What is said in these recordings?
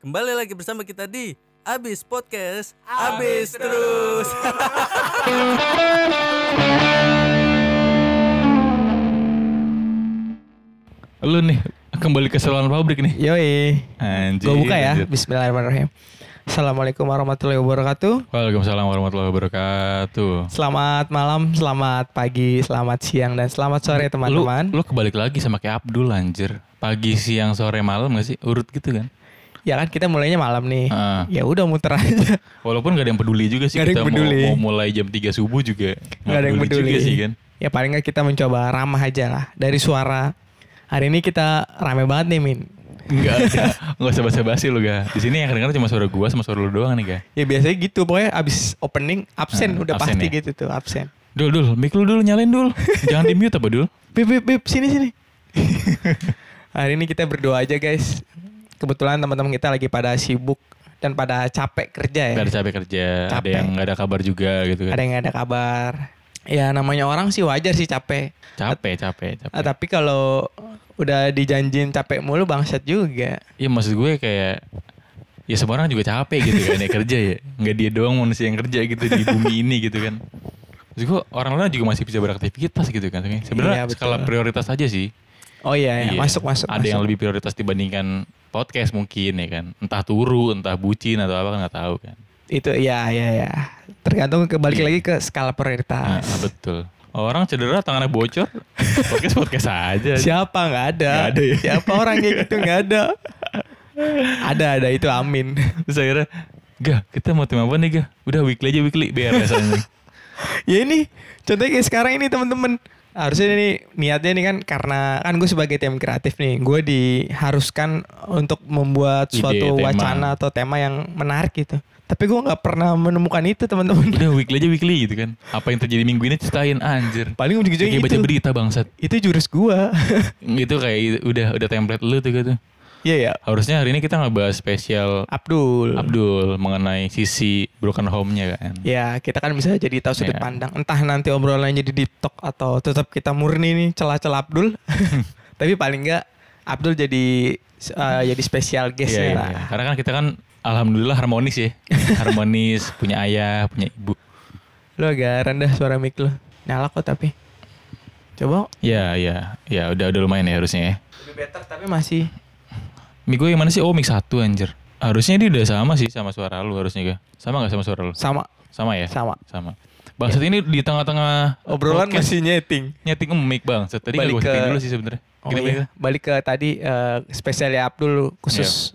Kembali lagi bersama kita di Abis Podcast Abis Terus Lu nih kembali ke salon pabrik nih. Yoi. Anjir. Gue buka ya. anjir. Bismillahirrahmanirrahim. Assalamualaikum warahmatullahi wabarakatuh. Waalaikumsalam warahmatullahi wabarakatuh. Selamat malam, selamat pagi, selamat siang, dan selamat sore teman-teman. Lu, lu kebalik lagi sama kayak Abdul anjir. Pagi, siang, sore, malam gak sih? Urut gitu kan? Ya kan kita mulainya malam nih. Heeh. Ya udah muter aja. Walaupun gak ada yang peduli juga sih ada kita peduli. Mau, mau mulai jam 3 subuh juga. Gak ada yang peduli. juga sih kan. Ya paling nggak kita mencoba ramah aja lah. Dari suara. Hari ini kita rame banget nih Min. Enggak ada. Enggak usah basa-basi lu ga. Di sini yang kedengeran cuma suara gua sama suara lu doang nih ga. Ya biasanya gitu. Pokoknya abis opening absen. Heeh, udah absen pasti ya? gitu tuh absen. Dul, dul, mic lu dulu nyalain dul. Jangan di mute apa dul? Bip, bip, bip. Sini, sini. Hari ini kita berdoa aja guys. Kebetulan teman-teman kita lagi pada sibuk dan pada capek kerja ya. Gak ada capek kerja, ada Capek. yang gak ada kabar juga gitu kan. Ada yang nggak ada kabar. Ya namanya orang sih wajar sih capek. Capek, capek, capek. Ah, tapi kalau udah dijanjin capek mulu bangsat juga. Iya maksud gue kayak ya semua orang juga capek gitu kan ya kerja ya nggak dia doang manusia yang kerja gitu di bumi ini gitu kan maksud gue orang lain juga masih bisa beraktivitas gitu kan sebenarnya Iya, betul. skala prioritas aja sih Oh iya, iya. Iya. masuk masuk. ada yang masuk. lebih prioritas dibandingkan podcast mungkin ya kan entah turu entah bucin atau apa kan nggak tahu kan itu ya ya ya. Tergantung kebalik Iya. lagi ke skala nah, prioritas. betul orang cedera tangannya bocor podcast podcast aja Siapa nggak ada? Nggak ada ya? Siapa orang kayak gitu nggak ada? ada ada itu amin. terus akhirnya Gah, kita mau tim apa nih, Gah? Udah weekly aja weekly, beres aja. ya ini contohnya kayak sekarang ini teman-teman harusnya ini niatnya ini kan karena kan gue sebagai tim kreatif nih gue diharuskan untuk membuat Ide, suatu tema. wacana atau tema yang menarik gitu tapi gue nggak pernah menemukan itu teman-teman Udah weekly aja weekly gitu kan. Apa yang terjadi minggu ini ceritain anjir. paling ujung-ujungnya Kayak baca itu berita bangsat. itu jurus gue Itu kayak udah udah template lu tuh gitu. Iya ya Harusnya hari ini kita ngebahas spesial Abdul Abdul mengenai sisi broken home-nya kan. ya kita kan bisa jadi tahu sudut Iya. pandang entah nanti obrolannya jadi deep talk atau tetap kita murni nih celah-celah Abdul tapi paling nggak Abdul jadi eh, jadi spesial guest Iya, iya, iya. Karena kan kita kan alhamdulillah harmonis ya. harmonis, punya ayah, punya ibu. Lu agak rendah suara mic lu. Nyala kok tapi. Coba. Ya, ya, ya udah udah lumayan ya harusnya ya. Lebih better tapi masih. Mik gue yang mana sih? Oh, mix satu anjir. Harusnya dia udah sama sih sama suara lu harusnya gak? Sama gak sama suara lu? Sama. Sama ya? Sama. Sama. Bangsat ini di tengah-tengah Obrolan podcast masih nyeting. nyeting mic bang. Tadi Balik gak gue ke- dulu sih sebenarnya. Oh Gini, iya. Bang. Balik ke tadi eh, spesialnya Abdul khusus.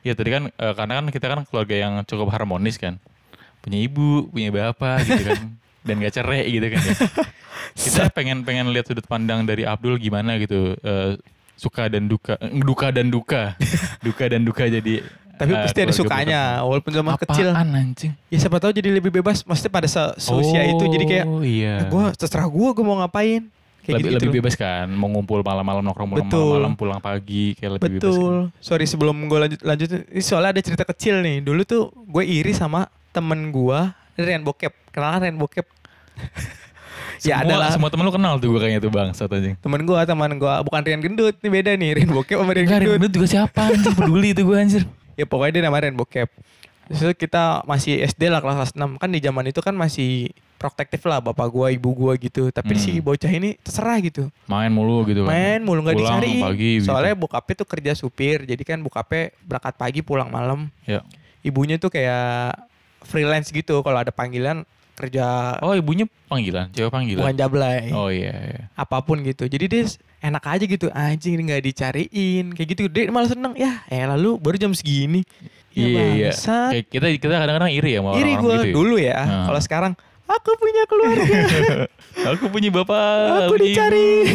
Ya tadi kan eh, karena kan kita kan keluarga yang cukup harmonis kan. Punya ibu, punya bapak gitu kan. Dan gak cerai gitu kan ya. Kita pengen pengen lihat sudut pandang dari Abdul gimana gitu. eh, suka dan duka, eh, duka dan duka. duka dan duka jadi Tapi eh, pasti ada sukanya walaupun zaman broken. kecil. Apaan anjing? Ya siapa tahu jadi lebih bebas. Maksudnya pada se seusia itu jadi kayak Oh iya. gue terserah gue gue mau ngapain. Kayak lebih, gitu, lebih bebas kan mau ngumpul malam-malam nongkrong malam Betul. malam pulang pagi kayak lebih bebas kan. Betul. Sorry sebelum gue lanjut lanjut ini soalnya ada cerita kecil nih. Dulu tuh gue iri sama temen gue Rian Bokep. Kenal kan Rian Bokep? ya semua, adalah semua temen lu kenal tuh gue kayaknya tuh bang satu anjing. Temen gue teman gue bukan Rian Gendut ini beda nih. Rian Bokep sama Rian Gendut. Gendut juga siapa anjir peduli itu gue anjir. Ya pokoknya dia namanya Rian Bokep. Terus kita masih SD lah kelas 6 kan di zaman itu kan masih protektif lah bapak gue ibu gue gitu. Tapi Hmm. si bocah ini terserah gitu. Main mulu gitu kan main mulu nggak dicari. pagi gitu. soalnya bokapnya tuh kerja supir jadi kan bokapnya berangkat pagi pulang malam. Ya. ibunya tuh kayak freelance gitu. Kalau ada panggilan kerja oh ibunya panggilan cewek panggilan? Bukan jablay. Oh iya, iya. apa pun gitu. Jadi dia enak aja gitu. Anjing ini nggak dicariin. Kayak gitu dia malah seneng. Ya eh lalu baru jam segini. Ya iya iya. kayak kita kita kadang-kadang iri ya sama iri gue gitu ya. dulu ya. Nah. kalau sekarang aku punya keluarga. Aku punya bapak aku dicari.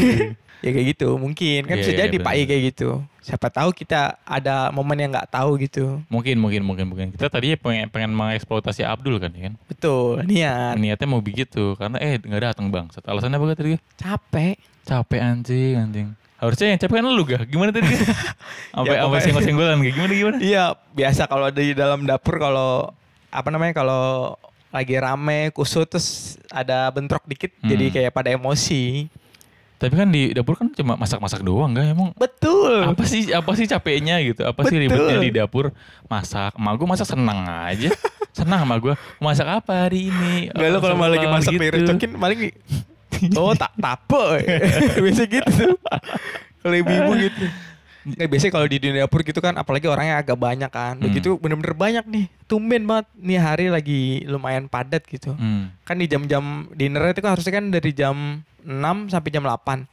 Ya kayak gitu. Mungkin. Kan Iya, bisa iya, jadi benar. pak I kayak gitu. Siapa tahu kita ada momen yang nggak tahu gitu. Mungkin mungkin mungkin mungkin. Kita tadinya pengen pengen mengeksploitasi Abdul kan ya kan? Betul. Niat. Niatnya mau begitu. Karena eh nggak datang bang. Alasannya apa tadi capek. Capek anjing anjing. Harusnya yang capek kan lu gak gimana tadi? Sampai Ya, sampai pokoknya- senggol senggolan kayak gimana gimana? Iya, biasa kalau di dalam dapur kalau apa namanya kalau lagi rame kusut terus ada bentrok dikit Hmm. jadi kayak pada emosi. Tapi kan di dapur kan cuma masak-masak doang enggak emang Betul. apa sih apa sih capeknya gitu? Apa sih Betul. ribetnya di dapur? Masak. Emak gue masak senang aja. Senang sama gue masak apa hari ini? Gak lo kalau malah lagi masak gitu. direcokin paling Oh tak tape Biasa gitu. Kalau ibu-ibu gitu. Nggak biasanya kalau di dunia dapur gitu kan Apalagi orangnya agak banyak kan. Hmm. Begitu bener-bener banyak nih. Tumben banget. Nih hari lagi lumayan padat gitu. Hmm. Kan di jam-jam dinner itu kan harusnya kan dari jam 6 sampai jam 8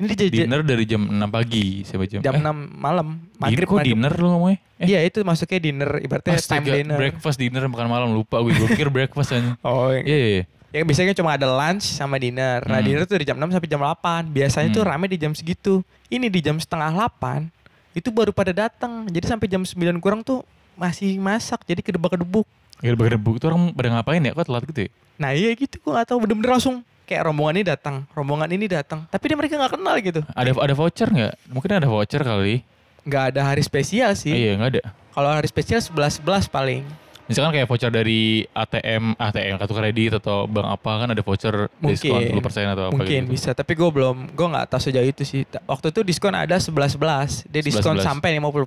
Ini di jam, dinner dari jam 6 pagi sampai jam jam eh, 6 malam Maghrib kok dinner lu ngomongnya eh Iya itu masuknya dinner Ibaratnya time astaga, dinner breakfast dinner makan malam lupa gue gue pikir breakfast aja Oh iya iya, iya. Ya biasanya cuma ada lunch sama dinner. Nah Hmm. dinner tuh dari jam 6 sampai jam 8. Biasanya tuh Hmm. rame di jam segitu. Ini di jam setengah 8 itu baru pada datang. Jadi sampai jam 9 kurang tuh masih masak. Jadi kedebak-kedebuk. Gebuk itu orang pada ngapain ya kok telat gitu ya Nah iya gitu gue gak tahu bener-bener langsung kayak rombongan ini datang, rombongan ini datang. Tapi dia mereka nggak kenal gitu. ada ada voucher nggak mungkin ada voucher kali Nggak ada hari spesial Eh, sih. iya nggak ada Kalau hari spesial 11 11 paling. Misalkan kayak voucher dari ATM, ATM kartu kredit atau bank apa kan ada voucher diskon Mungkin. 10% atau apa Mungkin gitu. bisa, tapi gue belum, gue nggak tahu sejauh itu sih. Waktu itu diskon ada 11 11, dia diskon 11. sampai 50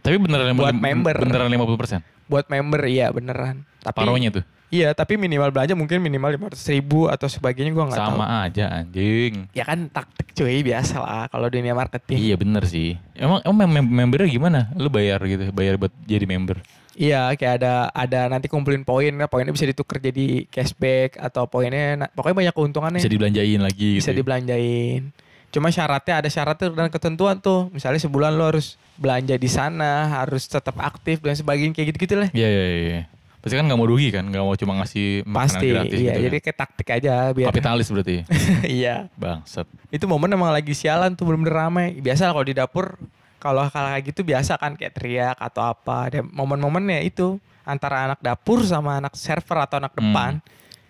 Tapi beneran Buat member. Beneran 50%. buat member iya beneran. Tapi Paronya tuh. Iya, tapi minimal belanja mungkin minimal 500 ribu atau sebagainya gue nggak tahu. Sama aja anjing. Ya kan taktik cuy biasa lah kalau dunia marketing. Iya bener sih. Emang emang mem- mem- membernya gimana? Lu bayar gitu, bayar buat jadi member. Iya, kayak ada ada nanti kumpulin poin, kan poinnya bisa ditukar jadi cashback atau poinnya na- pokoknya banyak keuntungannya. Bisa dibelanjain lagi bisa gitu. dibelanjain. Cuma syaratnya ada syarat tuh dan ketentuan tuh. Misalnya sebulan lo harus belanja di sana, harus tetap aktif dan sebagainya kayak gitu-gitu lah. Iya iya iya. Pasti kan nggak mau rugi kan, nggak mau cuma ngasih makanan Pasti, gratis iya. gitu Jadi kan. kayak taktik aja biar. Kapitalis berarti. iya. Bangsat. Itu momen emang lagi sialan tuh bener-bener ramai. Biasa kalau di dapur kalau kayak gitu biasa kan kayak teriak atau apa. Dan momen-momennya itu antara anak dapur sama anak server atau anak Hmm. depan.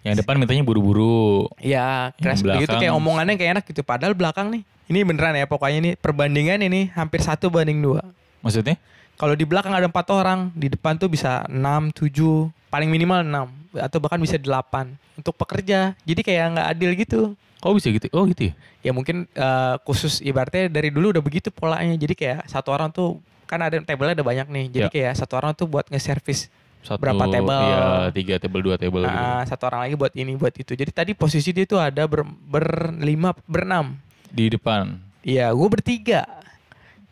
Yang depan mintanya buru-buru. Ya, Yang crash begitu belakang- kayak omongannya kayak enak gitu. Padahal belakang nih. Ini beneran ya pokoknya ini perbandingan ini hampir satu banding dua. Maksudnya? Kalau di belakang ada empat orang, di depan tuh bisa 6, 7, paling minimal 6 atau bahkan bisa 8 untuk pekerja. Jadi kayak nggak adil gitu. Oh bisa gitu? Oh gitu ya? Ya mungkin eh, khusus ibaratnya dari dulu udah begitu polanya. Jadi kayak satu orang tuh kan ada table ada banyak nih. Jadi Ya. kayak satu orang tuh buat nge-service Satu, Berapa table? Iya, tiga table, dua table gitu. Ah, satu orang lagi buat ini buat itu. Jadi tadi posisi dia tuh ada ber, berlima, berenam. Di depan. Iya, gue bertiga.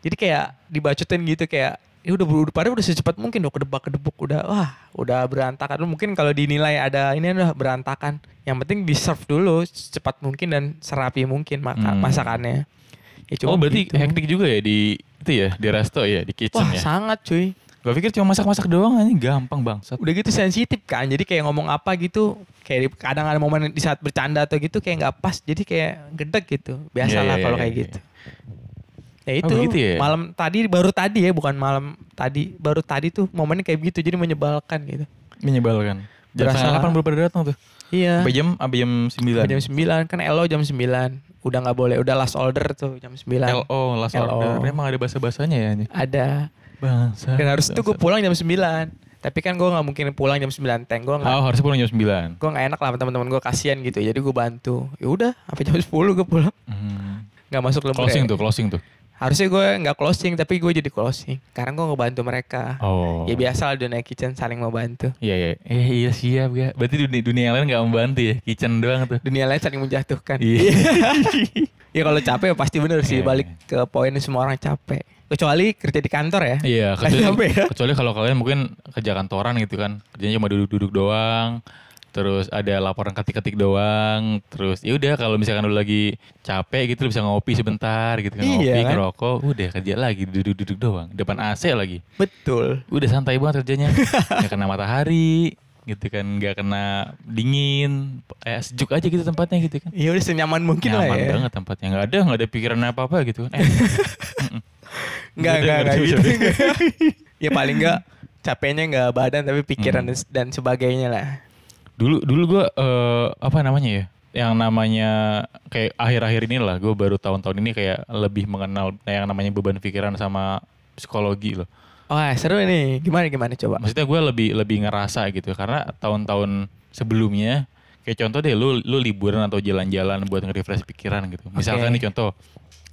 Jadi kayak dibacotin gitu kayak ya udah udah pada udah secepat mungkin udah kedebak kedebuk udah wah udah berantakan mungkin kalau dinilai ada ini udah berantakan yang penting di serve dulu secepat mungkin dan serapi mungkin maka, Hmm. masakannya ya, cuma oh berarti gitu. hektik juga ya di itu ya di resto ya di kitchen wah ya. sangat cuy Gue pikir cuma masak-masak doang aja gampang bangsat. udah gitu sensitif kan jadi kayak ngomong apa gitu kayak kadang ada momen di saat bercanda atau gitu kayak nggak pas jadi kayak gedek gitu biasalah Iya, iya, kalau iya, kayak iya. gitu ya Oh, itu begitu ya? malam tadi baru tadi ya bukan malam tadi baru tadi tuh momennya kayak begitu jadi menyebalkan gitu Menyebalkan. Jam Berasa- setengah delapan baru pada datang tuh. iya Sampai jam, sampai jam sembilan. jam 9 kan elo jam 9 udah nggak boleh udah last order tuh jam 9 LO, last LO. order. Emang ada bahasa-bahasanya ya ini? ada Bangsa. dan harus itu gue pulang jam 9 tapi kan gue nggak mungkin pulang jam 9 teng gue nggak Oh harusnya pulang jam sembilan. gue nggak enak lah sama teman-teman gue kasihan gitu jadi gue bantu ya udah sampai jam 10 gue pulang Hmm. nggak masuk lembur Closing ya. tuh, closing tuh. Harusnya gue nggak closing tapi gue jadi closing karena gue ngebantu mereka Oh. ya biasa lah dunia kitchen saling membantu Iya iya. Eh iya siap ya. Berarti dunia, dunia yang lain nggak membantu ya. Kitchen doang tuh. dunia lain saling menjatuhkan Iya. ya kalau capek ya pasti bener sih Iya. balik ke poin semua orang capek kecuali kerja di kantor ya Iya, kecuali, ya. kecuali kalau kalian mungkin kerja kantoran gitu kan, kerjanya cuma duduk-duduk doang, terus ada laporan ketik-ketik doang, terus ya udah kalau misalkan lu lagi capek gitu lu bisa ngopi sebentar gitu kan, Iya. ngopi, kan? ngerokok, udah kerja lagi duduk-duduk doang, depan AC lagi, betul. Udah santai banget kerjanya, nggak kena matahari, gitu kan, nggak kena dingin, eh, sejuk aja gitu tempatnya gitu kan. ya udah senyaman mungkin lah Nyaman ya. banget tempatnya, nggak ada nggak ada pikiran apa apa gitu kan. Eh, nggak nggak nggak gitu. Ya paling nggak capeknya nggak badan tapi pikiran Hmm. dan sebagainya lah dulu dulu gue apa namanya ya yang namanya kayak akhir-akhir ini lah gue baru tahun-tahun ini kayak lebih mengenal yang namanya beban pikiran sama psikologi loh Wah seru nih gimana gimana coba maksudnya gue lebih lebih ngerasa gitu karena tahun-tahun sebelumnya Kayak contoh deh lu lu liburan atau jalan-jalan buat nge-refresh pikiran gitu. Misalkan Oke. nih contoh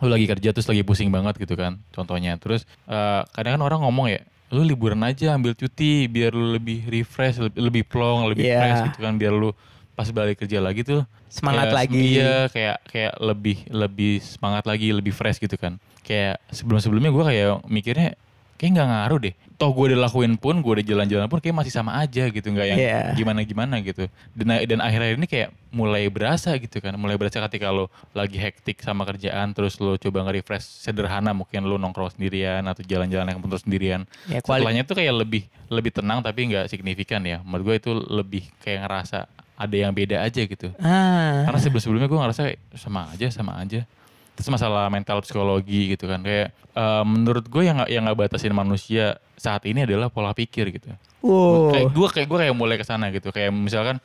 lu lagi kerja terus lagi pusing banget gitu kan contohnya. Terus eh, kadang kan orang ngomong ya lu liburan aja ambil cuti biar lu lebih refresh, lebih, lebih plong, lebih Iya. fresh gitu kan biar lu pas balik kerja lagi tuh Semangat kayak- lagi. Iya, kayak kayak lebih lebih semangat lagi, lebih fresh gitu kan. Kayak sebelum-sebelumnya gue kayak mikirnya kayak nggak ngaruh deh. Toh gue udah lakuin pun, gue udah jalan-jalan pun kayak masih sama aja gitu, nggak yang Iya. gimana-gimana gitu. Dan dan akhir-akhir ini kayak mulai berasa gitu kan, mulai berasa ketika lo lagi hektik sama kerjaan, terus lo coba nge-refresh sederhana, mungkin lo nongkrong sendirian atau jalan-jalan yang terus sendirian. Ya, Setelahnya tuh kayak lebih lebih tenang tapi nggak signifikan ya. Menurut gue itu lebih kayak ngerasa ada yang beda aja gitu. Ah. Karena sebelum-sebelumnya gue ngerasa sama aja, sama aja. Terus masalah mental psikologi gitu kan. Kayak eh, menurut gue yang yang nggak batasin manusia saat ini adalah pola pikir gitu. Wow. Kayak gue kayak gue kayak mulai ke sana gitu. Kayak misalkan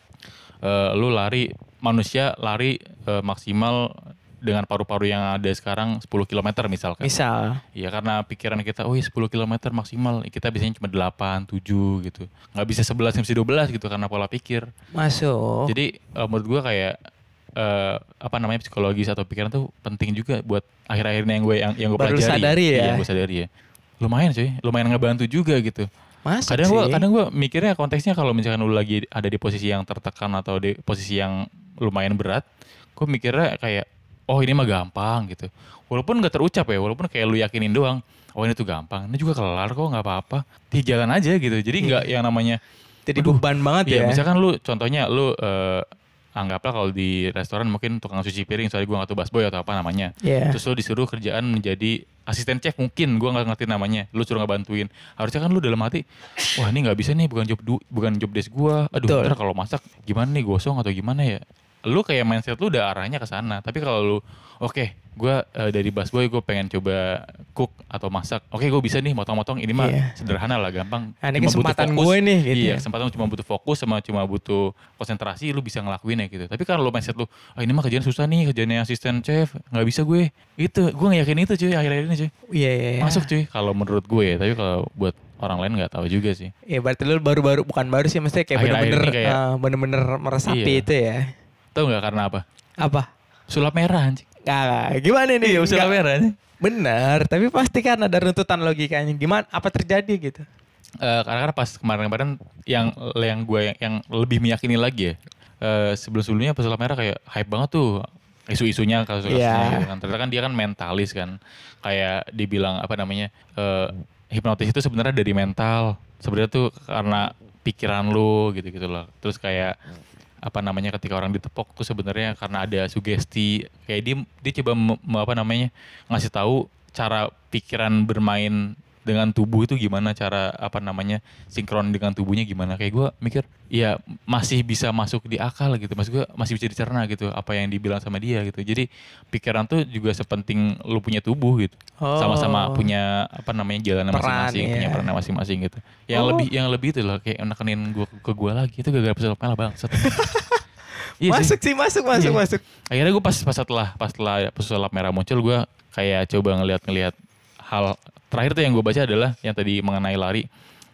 eh, lu lari manusia lari eh, maksimal dengan paru-paru yang ada sekarang 10 km misalkan. Misal. Iya karena pikiran kita, oh iya 10 km maksimal, kita biasanya cuma 8, 7 gitu. Nggak bisa 11, nggak bisa 12 gitu karena pola pikir. Masuk. Jadi menurut gua kayak eh, apa namanya psikologis atau pikiran tuh penting juga buat akhir-akhir ini yang gue yang yang gue Baru pelajari. sadari ya? Iya, gue sadari ya. Lumayan cuy, lumayan ngebantu juga gitu. Masuk kadang sih. gua kadang gua mikirnya konteksnya kalau misalkan lu lagi ada di posisi yang tertekan atau di posisi yang lumayan berat, gue mikirnya kayak oh ini mah gampang gitu. Walaupun nggak terucap ya, walaupun kayak lu yakinin doang, oh ini tuh gampang, ini juga kelar kok nggak apa-apa. Di jalan aja gitu. Jadi nggak yang namanya Jadi beban banget Iya, ya. misalkan lu contohnya lu eh, anggaplah kalau di restoran mungkin tukang cuci piring, soalnya gue gak tahu busboy atau apa namanya. Iya. Terus lu disuruh kerjaan menjadi asisten chef mungkin, gue nggak ngerti namanya. Lu suruh ngebantuin. Harusnya kan lu dalam hati, wah ini nggak bisa nih, bukan job du- bukan job desk gue. Aduh, Betul. ntar kalau masak gimana nih gosong atau gimana ya? Lu kayak mindset lu udah arahnya ke sana. Tapi kalau lu, oke, gue dari busboy gue pengen coba cook atau masak. Oke, gue bisa nih motong-motong. Ini mah Iya. sederhana lah, gampang. Ah, ini kesempatan gue nih, gitu Iya, ya. kesempatan cuma butuh fokus sama cuma butuh konsentrasi lu bisa ngelakuinnya gitu. Tapi kalau lu mindset lu, ah ini mah kerjaan susah nih, kerjaannya asisten chef, nggak bisa gue. Itu, gue nggak yakin itu cuy akhir-akhir ini cuy. Iya, iya. iya. Masuk cuy kalau menurut gue ya, tapi kalau buat orang lain nggak tahu juga sih. Ya berarti lu baru-baru bukan baru sih maksudnya kayak bener-bener eh, bener-bener meresapi Iya. itu ya. Tahu nggak karena apa? Apa? Sulap merah anjing. Nah, gimana nih? Iya, sulap merah anjing. Bener, tapi pasti kan ada runtutan logikanya. Gimana? Apa terjadi gitu? Eh, karena pas kemarin-kemarin yang yang gue yang, yang lebih meyakini lagi ya. eh, sebelum-sebelumnya pas sulap merah kayak hype banget tuh isu-isunya kasus-kasusnya Iya. gitu kan. Ternyata kan dia kan mentalis kan. Kayak dibilang apa namanya? eh, hipnotis itu sebenarnya dari mental. Sebenarnya tuh karena pikiran lu gitu-gitu loh. Terus kayak apa namanya ketika orang ditepok tuh sebenarnya karena ada sugesti kayak dia dia coba me- apa namanya ngasih tahu cara pikiran bermain dengan tubuh itu gimana cara apa namanya sinkron dengan tubuhnya gimana kayak gue mikir ya masih bisa masuk di akal gitu mas gue masih bisa dicerna gitu apa yang dibilang sama dia gitu jadi pikiran tuh juga sepenting lu punya tubuh gitu sama-sama Oh. punya apa namanya jalan masing-masing punya iya. peran masing-masing gitu yang Oh. lebih yang lebih itu loh kayak nekenin gue ke gue lagi itu gara-gara pesulap merah banget Iya sih. masuk sih, masuk, masuk, Iya. masuk. Akhirnya gue pas pas setelah pas setelah pesulap merah muncul gue kayak coba ngeliat-ngeliat hal terakhir tuh yang gue baca adalah yang tadi mengenai lari.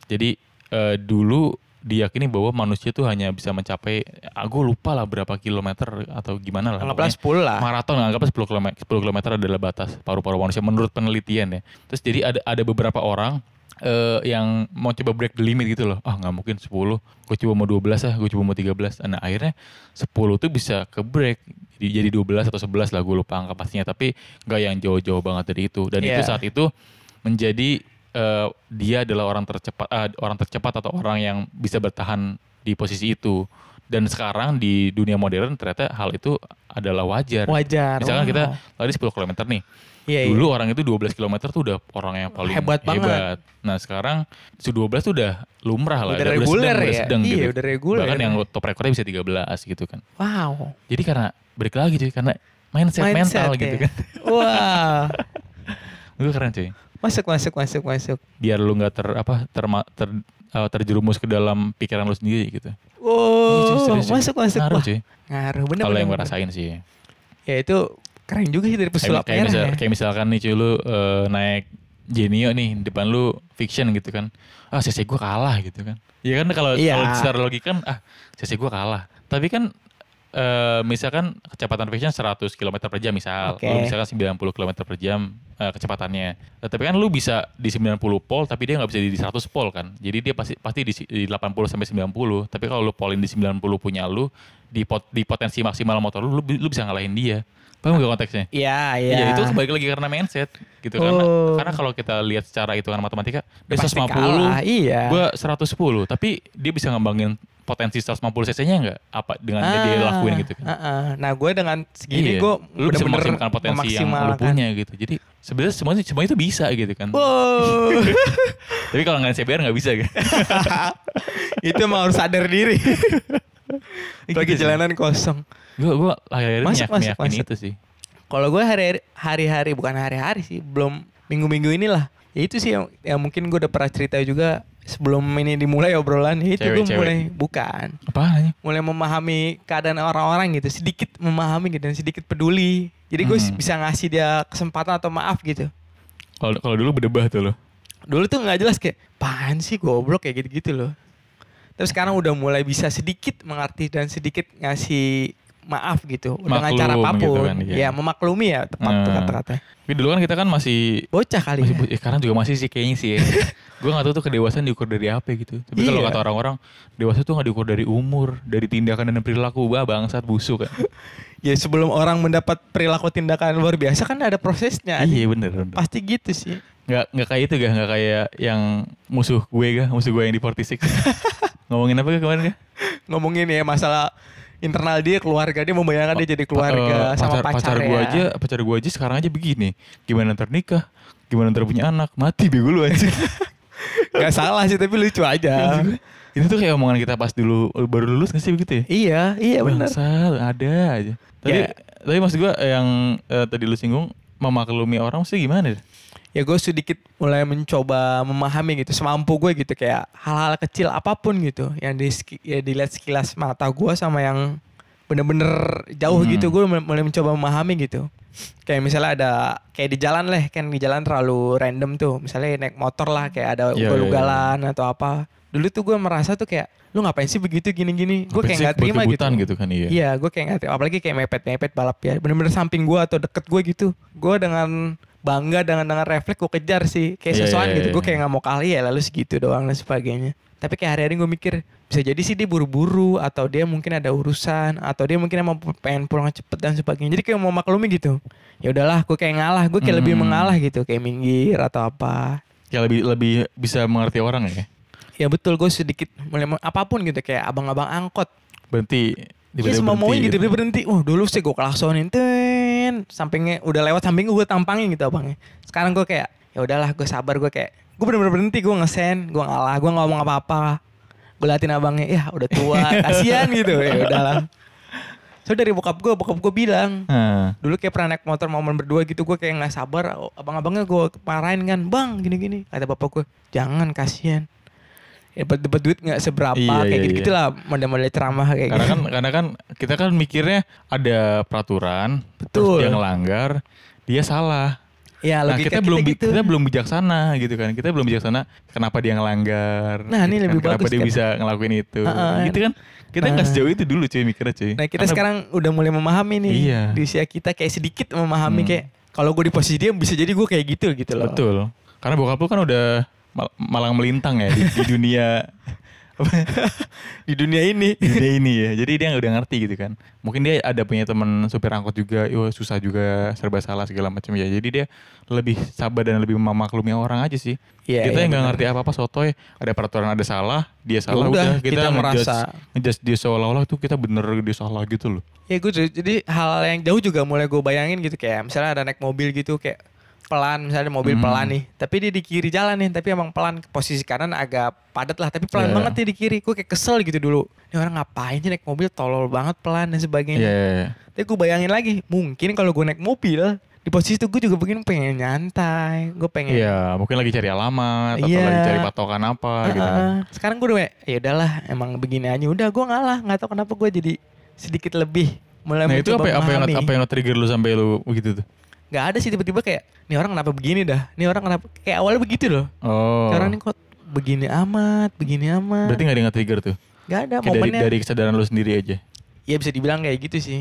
Jadi eh, dulu diyakini bahwa manusia tuh hanya bisa mencapai, aku lupa lah berapa kilometer atau gimana lah. Anggaplah Pokoknya 10 lah. Maraton anggaplah 10 km 10 km adalah batas paru-paru manusia menurut penelitian ya. Terus jadi ada ada beberapa orang eh, yang mau coba break the limit gitu loh. Ah nggak mungkin 10, gue coba mau 12 ah, gue coba mau 13. Nah akhirnya 10 tuh bisa ke break. Jadi, jadi 12 atau 11 lah gue lupa angka pastinya. Tapi nggak yang jauh-jauh banget dari itu. Dan itu Iya. saat itu menjadi eh, dia adalah orang tercepat ah, orang tercepat atau orang yang bisa bertahan di posisi itu. Dan sekarang di dunia modern ternyata hal itu adalah wajar. Wajar. Misalkan wow. kita lari 10 km nih. Iya, iya. Dulu orang itu 12 km tuh udah orang yang paling Hebat banget. Nah sekarang su 12 tuh udah lumrah lah. Udah reguler sedang, ya? Udah sedang Iya, gitu. udah reguler. Bahkan yang top rekornya bisa 13 gitu kan. Wow. Jadi karena balik lagi cuy. Karena mindset, mental ya. gitu kan. Wah. Itu keren cuy. Masuk, masuk, masuk, masuk. Biar lu nggak ter apa terma, ter, eh, terjerumus ke dalam pikiran lu sendiri gitu. Iya, Wow. serius, cuy. masuk, masuk. Ngaruh cuy. Ngaruh, bener. Kalau yang gue rasain sih. Ya itu keren juga sih dari Kayak, pesulap kayak, misal- ya. kayak misalkan nih cuy lu eh, naik Genio nih depan lu fiction gitu kan. Ah CC gue kalah gitu kan. Iya kan kalau Iya. kalau secara logika kan ah CC gue kalah. Tapi kan eh, misalkan kecepatan fiction 100 km per jam misal, Oke. lu misalkan 90 km per jam eh, kecepatannya. Eh, tapi kan lu bisa di 90 pol tapi dia nggak bisa di 100 pol kan. Jadi dia pasti pasti di, di 80 sampai 90. Tapi kalau lu polin di 90 punya lu di pot, di potensi maksimal motor lu, lu, lu bisa ngalahin dia. Paham gak konteksnya? Iya, iya. Iya itu balik lagi karena mindset gitu karena Oh. karena kalau kita lihat secara hitungan matematika dia Pasti 150 kalah, iya. gua 110 tapi dia bisa ngembangin potensi 150 cc nya nggak apa dengan dia Ah, lakuin gitu kan ah, ah. Nah gue dengan segini Iya. gue lu bisa memaksimalkan potensi yang lu punya gitu jadi sebenarnya semuanya semua itu bisa gitu kan Wow. tapi kalau nggak CBR nggak bisa kan itu emang harus sadar diri. Lagi Gitu sih. jalanan kosong. gua gua akhir-akhir Masuk, itu sih Kalau gue hari hari-hari bukan hari-hari sih, belum minggu-minggu inilah. Ya itu sih yang, yang mungkin gue udah pernah cerita juga sebelum ini dimulai obrolan. Itu gue mulai bukan, apa mulai memahami keadaan orang-orang gitu, sedikit memahami gitu dan sedikit peduli. Jadi gue Hmm. bisa ngasih dia kesempatan atau maaf gitu. kalau kalau dulu berdebah tuh lo Dulu tuh nggak jelas kayak, apaan sih goblok kayak gitu-gitu loh. Tapi sekarang udah mulai bisa sedikit mengerti dan sedikit ngasih maaf gitu dengan cara Maklum apa pun. gitu kan, iya. Ya memaklumi ya tepat tuh Nah. kata-katanya. tapi dulu kan kita kan masih Bocah kali masih ya. eh, sekarang juga masih sih kayaknya sih ya. gue gak tahu tuh kedewasaan diukur dari apa gitu tapi kalau Iya. kata orang-orang dewasa tuh gak diukur dari umur dari tindakan dan perilaku bah bangsat busuk kan Ya sebelum orang mendapat perilaku tindakan luar biasa kan ada prosesnya. iya bener, bener. Pasti gitu sih. nggak nggak kayak itu gak nggak kayak yang musuh gue gak musuh gue yang di 46 ngomongin apa gak kemarin gak Ngomongin ya masalah internal dia, keluarga dia membayangkan dia jadi keluarga Eh, sama pacar, pacar, pacar gue ya. aja pacar gue aja sekarang aja begini gimana ntar nikah gimana ntar punya anak mati bego lu aja Gak salah sih tapi lucu aja. itu tuh kayak omongan kita pas dulu baru lulus gak sih begitu ya iya, iya benar. Ada aja. Tadi Ya. tapi maksud gua yang eh, tadi lu singgung memaklumi orang sih gimana? Ya gue sedikit mulai mencoba memahami gitu semampu gue gitu kayak hal-hal kecil apa pun gitu yang di ya dilihat sekilas mata gue sama yang bener-bener jauh Hmm. gitu gue mulai mencoba memahami gitu kayak misalnya ada kayak di jalan lah kan di jalan terlalu random tuh misalnya naik motor lah kayak ada Iya, iya, ugal-ugalan atau apa dulu tuh gue merasa tuh kayak lu ngapain sih begitu gini-gini gue kayak nggak terima gitu gitu kan iya. Iya, gue kayak nggak terima. Apalagi kayak mepet-mepet balap ya. Bener-bener samping gue atau deket gue gitu. Gue dengan bangga dengan dengan refleks gue kejar sih. Kayak Iya, sesuatu iya, gitu. iya. Gue kayak nggak mau kalah ya lalu segitu doang dan sebagainya. Tapi kayak hari-hari gue mikir bisa jadi sih dia buru-buru atau dia mungkin ada urusan atau dia mungkin emang pengen pulang cepet dan sebagainya. Jadi kayak mau maklumi gitu. Ya udahlah, gue kayak ngalah. Gue kayak lebih Hmm. mengalah gitu, kayak minggir atau apa. Ya lebih lebih bisa mengerti orang ya. Ya betul, gue sedikit mulai apa pun gitu kayak abang-abang angkot. Berhenti Iya semua maunya gitu, dia berhenti. Wah dulu sih gue kelaksonin, ten, sampingnya udah lewat samping gue tampangin gitu abangnya. Sekarang gue kayak ya udahlah gue sabar gue kayak gue bener-bener berhenti gue ngesen, gue ngalah, gue ngomong apa-apa. Gue liatin abangnya, ya udah tua, kasihan gitu. Ya udahlah. So dari bokap gue, bokap gue bilang, Nah, dulu kayak pernah naik motor momen berdua gitu gue kayak nggak sabar abang-abangnya gue marahin kan bang gini-gini kata bapak gue jangan kasihan dapat dapat duit nggak seberapa Iya, kayak iya, gitu gitulah model-model ceramah kayak karena gitu kan karena kan kita kan mikirnya ada peraturan, Betul. terus dia ngelanggar, dia salah. ya Nah, logika kita belum gitu kita belum bijaksana gitu kan. Kita belum bijaksana kenapa dia ngelanggar. Nah, ini gitu kan. lebih kenapa bagus dia kan. bisa ngelakuin itu. Heeh. gitu kan. Kita nggak Nah. sejauh itu dulu cuy mikirnya cuy. Nah kita Karena- sekarang udah mulai memahami nih Iya. di usia kita kayak sedikit memahami Hmm. kayak kalau gue di posisi dia bisa jadi gue kayak gitu gitu loh. Betul. Karena bokap lu kan udah mal- malang melintang ya di, di dunia apa, Di dunia ini. di dunia ini ya. Jadi dia udah ngerti gitu kan. Mungkin dia ada punya teman supir angkot juga, yo susah juga serba salah segala macam ya. Jadi dia lebih sabar dan lebih memaklumi orang aja sih. Iya, kita yang nggak ngerti apa-apa sotoy, ada peraturan ada salah, dia salah udah, udah, kita kita, merasa- ngejudge dia seolah-olah tuh kita bener dia salah gitu loh. Ya gue jadi hal yang jauh juga mulai gue bayangin gitu kayak misalnya ada naik mobil gitu kayak pelan misalnya mobil Hmm. pelan nih tapi dia di kiri jalan nih tapi emang pelan posisi kanan agak padat lah tapi pelan Iya. banget nih di kiri gue kayak kesel gitu dulu ini orang ngapain sih naik mobil tolol banget pelan dan sebagainya Iya. iya, iya. Tapi gue bayangin lagi, mungkin kalau gue naik mobil di posisi itu gue juga pengen pengen nyantai, gue pengen. Iya, mungkin lagi cari alamat atau Iya. lagi cari patokan apa gitu kan. Sekarang gue udah, ya udahlah, emang begini aja. Udah gue ngalah, nggak tahu kenapa gue jadi sedikit lebih mulai Nah itu apa, apa yang apa yang trigger lu sampai lu begitu tuh? Nggak ada sih tiba-tiba kayak, nih orang kenapa begini dah? Nih orang kenapa? Kayak awalnya begitu loh. Oh. Orang nih kok begini amat, begini amat. Berarti gak ada yang nge-trigger tuh? Nggak ada Kayak dari, momennya. dari kesadaran lu sendiri aja. Iya bisa dibilang kayak gitu sih.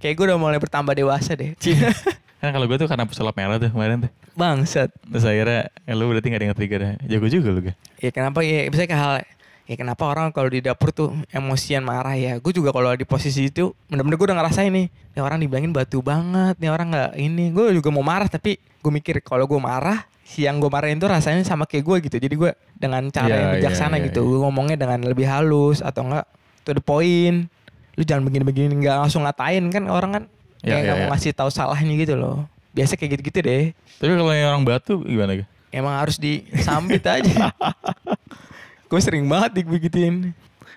Kayak gue udah mulai bertambah dewasa deh. Kan kalau gue tuh karena pesulap merah tuh kemarin tuh. Bangsat. Terus akhirnya ya lu berarti gak ada yang nge-trigger ya. Jago juga lu gak? Ya kenapa ya misalnya ke hal ya kenapa orang kalau di dapur tuh emosian marah ya? Gue juga kalau di posisi itu bener-bener gue udah ngerasain nih nih orang dibilangin batu banget nih orang nggak ini. Gue juga mau marah tapi gue mikir kalau gue marah si yang gue marahin tuh rasanya sama kayak gue gitu. Jadi gue dengan cara Iya, yang iya, bijaksana iya, gitu iya. gue ngomongnya dengan lebih halus atau enggak to the point. Lu jangan begini-begini nggak langsung ngatain kan orang kan Iya, kayak nggak mau iya. ngasih tahu salahnya gitu loh. Biasa kayak gitu-gitu deh. Tapi kalau yang orang batu gimana emang harus disambit aja gue sering banget digituin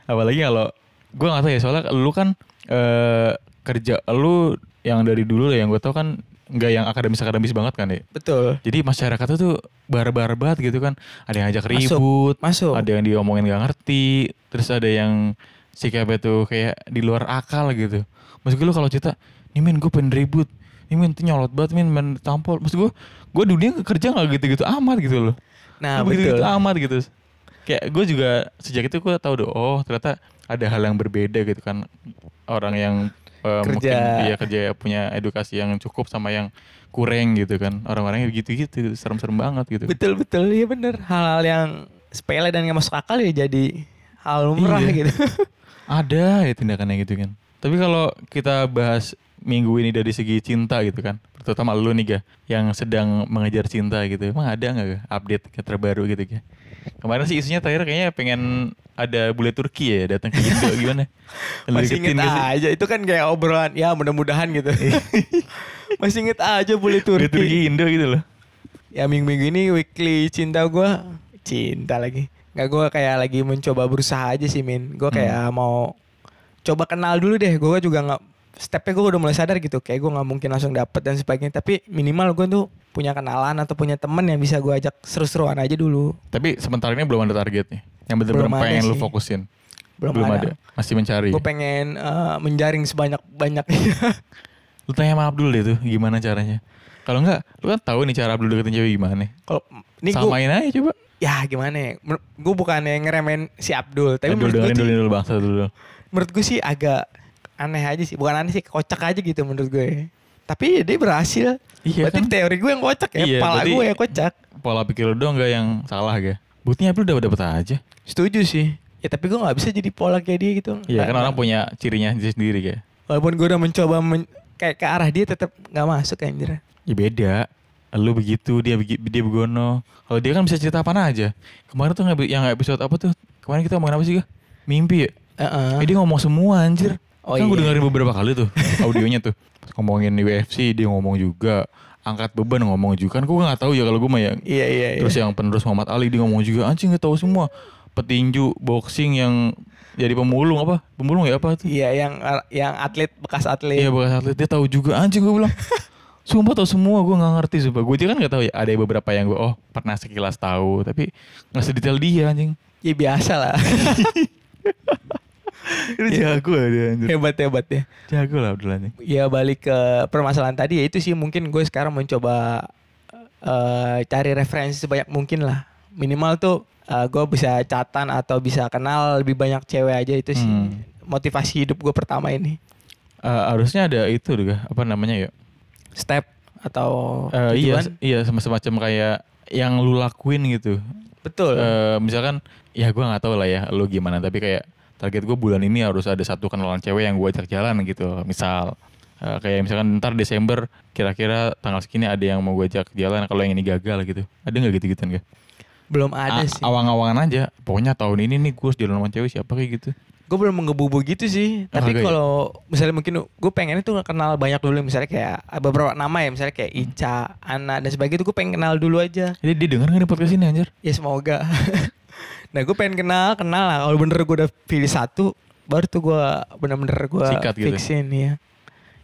Apalagi kalau gue gak tahu ya soalnya lu kan eh kerja lu yang dari dulu ya yang gue tau kan nggak yang akademis akademis banget kan ya. betul Jadi masyarakat tuh barbar banget gitu kan. Ada yang Masuk. ribut, masuk ada yang diomongin gak ngerti, terus ada yang sikapnya tuh kayak di luar akal gitu. Maksud gue lu kalau cerita, nih men gue pengen ribut, nih men tuh nyolot banget men, men tampol. Maksud gue, gue dunia kerja gak gitu-gitu amat gitu loh. nah Gak betul amat gitu. Kayak gue juga sejak itu gue tahu dong, oh ternyata ada hal yang berbeda gitu kan. Orang yang eh, Kerja. mungkin dia kerja punya edukasi yang cukup sama yang kurang gitu kan. Orang-orangnya gitu-gitu, serem-serem banget gitu. betul betul iya bener hal-hal yang sepele dan gak masuk akal ya jadi hal lumrah Iya. gitu Ada ya tindakannya gitu kan. Tapi kalau kita bahas minggu ini dari segi cinta gitu kan. Terutama lu nih ga yang sedang mengejar cinta gitu. Emang ada nggak Ga, update terbaru gitu ga? Kemarin sih isunya terakhir kayaknya pengen ada bule Turki ya datang ke Indo gimana? Masih inget aja itu kan kayak obrolan ya mudah-mudahan gitu. Masih inget aja Bule Turki. Turki Indo gitu loh. ya minggu-minggu ini weekly cinta gua cinta lagi. Nggak gua kayak lagi mencoba berusaha aja sih min. Gua kayak mau coba kenal dulu deh. Gua juga nggak stepnya gua udah mulai sadar gitu kayak gua nggak mungkin langsung dapet dan sebagainya tapi minimal gua tuh punya kenalan atau punya temen yang bisa gua ajak seru-seruan aja dulu Tapi sementara ini belum ada targetnya. Yang bener-bener pengen lu sih. fokusin. belum, Belum, ada, ada. Masih mencari. gue pengen eh, menjaring sebanyak banyaknya Lu tanya sama Abdul deh tuh gimana caranya. Kalau enggak, lu kan tahu nih cara Abdul deketin cewek gimana. kalau ini gue Samain aja coba. ya gimana ya gue bukannya ngeremen si Abdul tapi Abdul menurut gue dulu, dulu bangsa dulu. menurut gue sih agak aneh aja sih bukan aneh sih kocak aja gitu menurut gue tapi dia berhasil Iya berarti kan? teori gue yang kocak ya Iya, pala gue yang kocak Pola pikir lu doang gak yang salah gak? Buktinya udah dapet aja. setuju sih ya tapi gue nggak bisa jadi pola kayak dia gitu Iya kan orang punya cirinya sendiri kayak. walaupun gue udah mencoba men- kayak ke arah dia tetap nggak masuk anjir Ya beda. Lu begitu, dia begi- dia begono. Kalau dia kan bisa cerita apa aja. Kemarin tuh yang episode apa tuh? Kemarin kita ngomongin apa sih, Ga? Mimpi ya? Heeh. Eh, dia ngomong semua anjir. Oh kan gue iya. dengerin beberapa kali tuh audionya tuh. Pas ngomongin UFC dia ngomong juga. Angkat beban ngomong juga. Kan gue gak tahu ya kalau gue mah ya. iya iya iya Terus yang penerus Muhammad Ali dia ngomong juga. Anjing gak tahu semua. Petinju, boxing yang jadi pemulung apa? Pemulung ya apa tuh? iya yang yang atlet bekas atlet Iya bekas atlet dia tahu juga anjing gue bilang. Sumpah tahu semua gue nggak ngerti sumpah. Gue juga kan nggak tahu ya. Ada beberapa yang gue oh pernah sekilas tahu tapi nggak sedetail dia anjing. ya biasa lah Itu jago lah dia anjir. hebat hebat ya Jago lah Abdul anjing. ya balik ke permasalahan tadi ya itu sih mungkin gue sekarang mencoba eh cari referensi sebanyak mungkin lah minimal tuh eh, gue bisa catatan atau bisa kenal lebih banyak cewek aja itu sih Hmm. motivasi hidup gue pertama ini Eh, harusnya ada itu juga apa namanya ya? step atau iya tujuan iya sama semacam kayak yang lu lakuin gitu. betul Eh, misalkan ya gue nggak tahu lah ya lu gimana tapi kayak target gue bulan ini harus ada satu kenalan cewek yang gue ajak jalan gitu. Misal eh, kayak misalkan ntar Desember kira-kira tanggal segini ada yang mau gue ajak jalan kalau yang ini gagal gitu. Ada nggak gitu gituan gak? belum ada A- sih. awang-awangan aja. Pokoknya tahun ini nih gue harus jalan sama cewek siapa kayak gitu. Gue belum menggebu-gebu gitu sih. Oh, tapi ya? kalau misalnya mungkin gue pengen itu kenal banyak dulu misalnya kayak beberapa nama ya misalnya kayak Ica, Ana dan sebagainya itu gue pengen kenal dulu aja. Jadi dia denger nggak podcast ini anjir? Ya semoga nah gue pengen kenal kenal lah. Kalau bener gue udah pilih satu baru tuh gue bener-bener gue gitu. fixin ya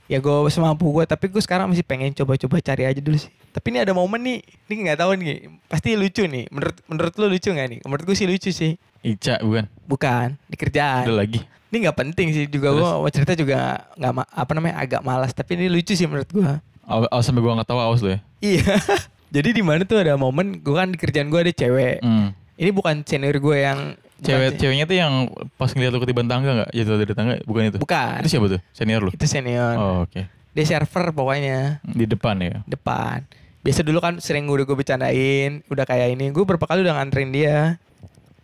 ya gue semampu gue tapi gue sekarang masih pengen coba-coba cari aja dulu sih. Tapi ini ada momen nih ini nggak tahu nih pasti lucu nih. Menurut menurut lu lucu nggak nih? Menurut gue sih lucu sih. Ica bukan? Bukan di kerjaan. Udah lagi. Ini nggak penting sih juga gue mau cerita juga nggak apa namanya agak malas. Tapi ini lucu sih menurut gue awas sampai gue nggak tahu awas lo ya. Iya. Jadi di mana tuh ada momen gue kan di kerjaan gue ada cewek. Hmm. Ini bukan senior gue yang Cewek ceweknya tuh yang pas ngeliat lu ketiban tangga nggak jatuh dari tangga bukan itu? Bukan. Itu siapa tuh? Senior lu? Itu senior. Oh, oke. Dia server pokoknya Di depan ya. depan. Biasa dulu kan sering udah gue bercandain, udah kayak ini. Gue berapa kali udah nganterin dia.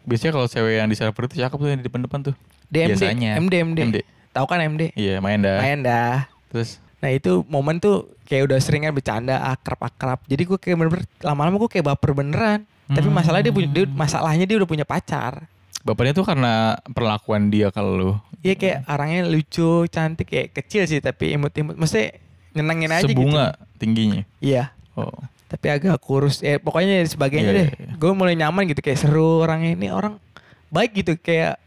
Biasanya kalau cewek yang di server itu cakep tuh yang di depan-depan tuh. DMD, Biasanya. MD, MD. MD. Tahu kan MD? Iya, main dah. Main dah. Terus Nah itu momen tuh kayak udah seringan bercanda akrab-akrab. Jadi gue kayak bener-bener lama-lama gue kayak baper beneran. Tapi Hmm. masalahnya dia punya dia, masalahnya dia udah punya pacar. bapaknya tuh karena perlakuan dia kalau lu. Iya kayak orangnya lucu, cantik kayak kecil sih tapi imut-imut. Mesti nyenengin aja Sebunga gitu. tingginya. Iya. Oh. Tapi agak kurus. Eh pokoknya sebagainya Iya, deh. iya, iya. Gue mulai nyaman gitu kayak seru orangnya ini orang baik gitu kayak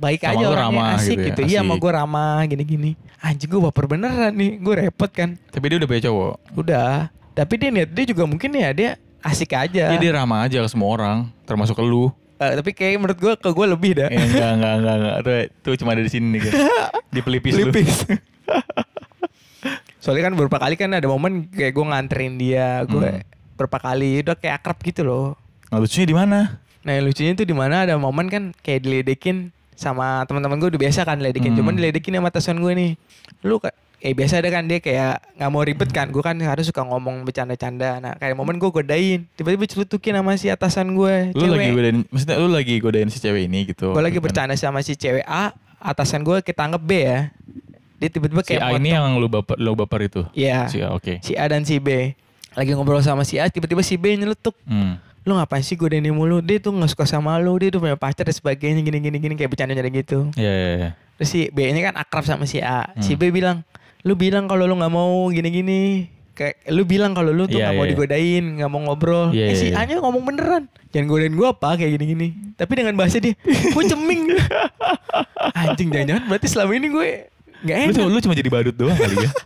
baik Sama aja orangnya ramah asik gitu ya, gitu. Iya asik. gue ramah gini-gini. Anjing gue baper beneran nih. Gue repot kan. Tapi dia udah punya cowok. Udah. Tapi dia niat dia juga mungkin ya dia asik aja. Iya dia ramah aja ke semua orang, termasuk ke lu. Eh, tapi kayak menurut gue ke gue lebih dah. Eh, enggak, enggak, enggak, enggak. Tuh, tuh cuma ada di sini nih, guys. Di pelipis, lu. Pelipis. Soalnya kan beberapa kali kan ada momen kayak gue nganterin dia, gue Hmm. beberapa kali udah kayak akrab gitu loh. Nah, lucunya di mana? Nah yang lucunya tuh di mana ada momen kan kayak diledekin sama teman-teman gue udah biasa kan diledekin, Hmm. cuman diledekin sama atasan gue nih. Lu ka- eh biasa ada kan dia kayak nggak mau ribet kan, gue kan harus suka ngomong bercanda-canda. Nah kayak momen gue godain, tiba-tiba celutukin sama si atasan gue, Lu lagi godain, maksudnya lu lagi godain si cewek ini gitu. Gue lagi bercanda sama si cewek A, atasan gue kita anggap B ya. Dia tiba-tiba Si kayak A ini yang lu baper, lu baper itu. Iya. Si A, oke. Si A dan si B lagi ngobrol sama si A, tiba-tiba si B nyeletuk. Hmm. Lu ngapain sih godain mulu? Dia tuh gak suka sama lu, dia tuh punya pacar dan sebagainya gini-gini gini kayak bercanda gitu. Iya, iya, iya. Terus si B ini kan akrab sama si A. Si Hmm. B bilang, lu bilang kalau lu nggak mau gini-gini. Kayak lu bilang kalau lu tuh Iya, nggak mau iya, iya. digodain, nggak mau ngobrol. Iya, eh iya, si iya. A nya ngomong beneran. Jangan godain gua apa kayak gini-gini. Tapi dengan bahasa dia, gue ceming. Anjing jangan-jangan berarti selama ini gue nggak Lu enak. cuma, lu cuma jadi badut doang kali ya.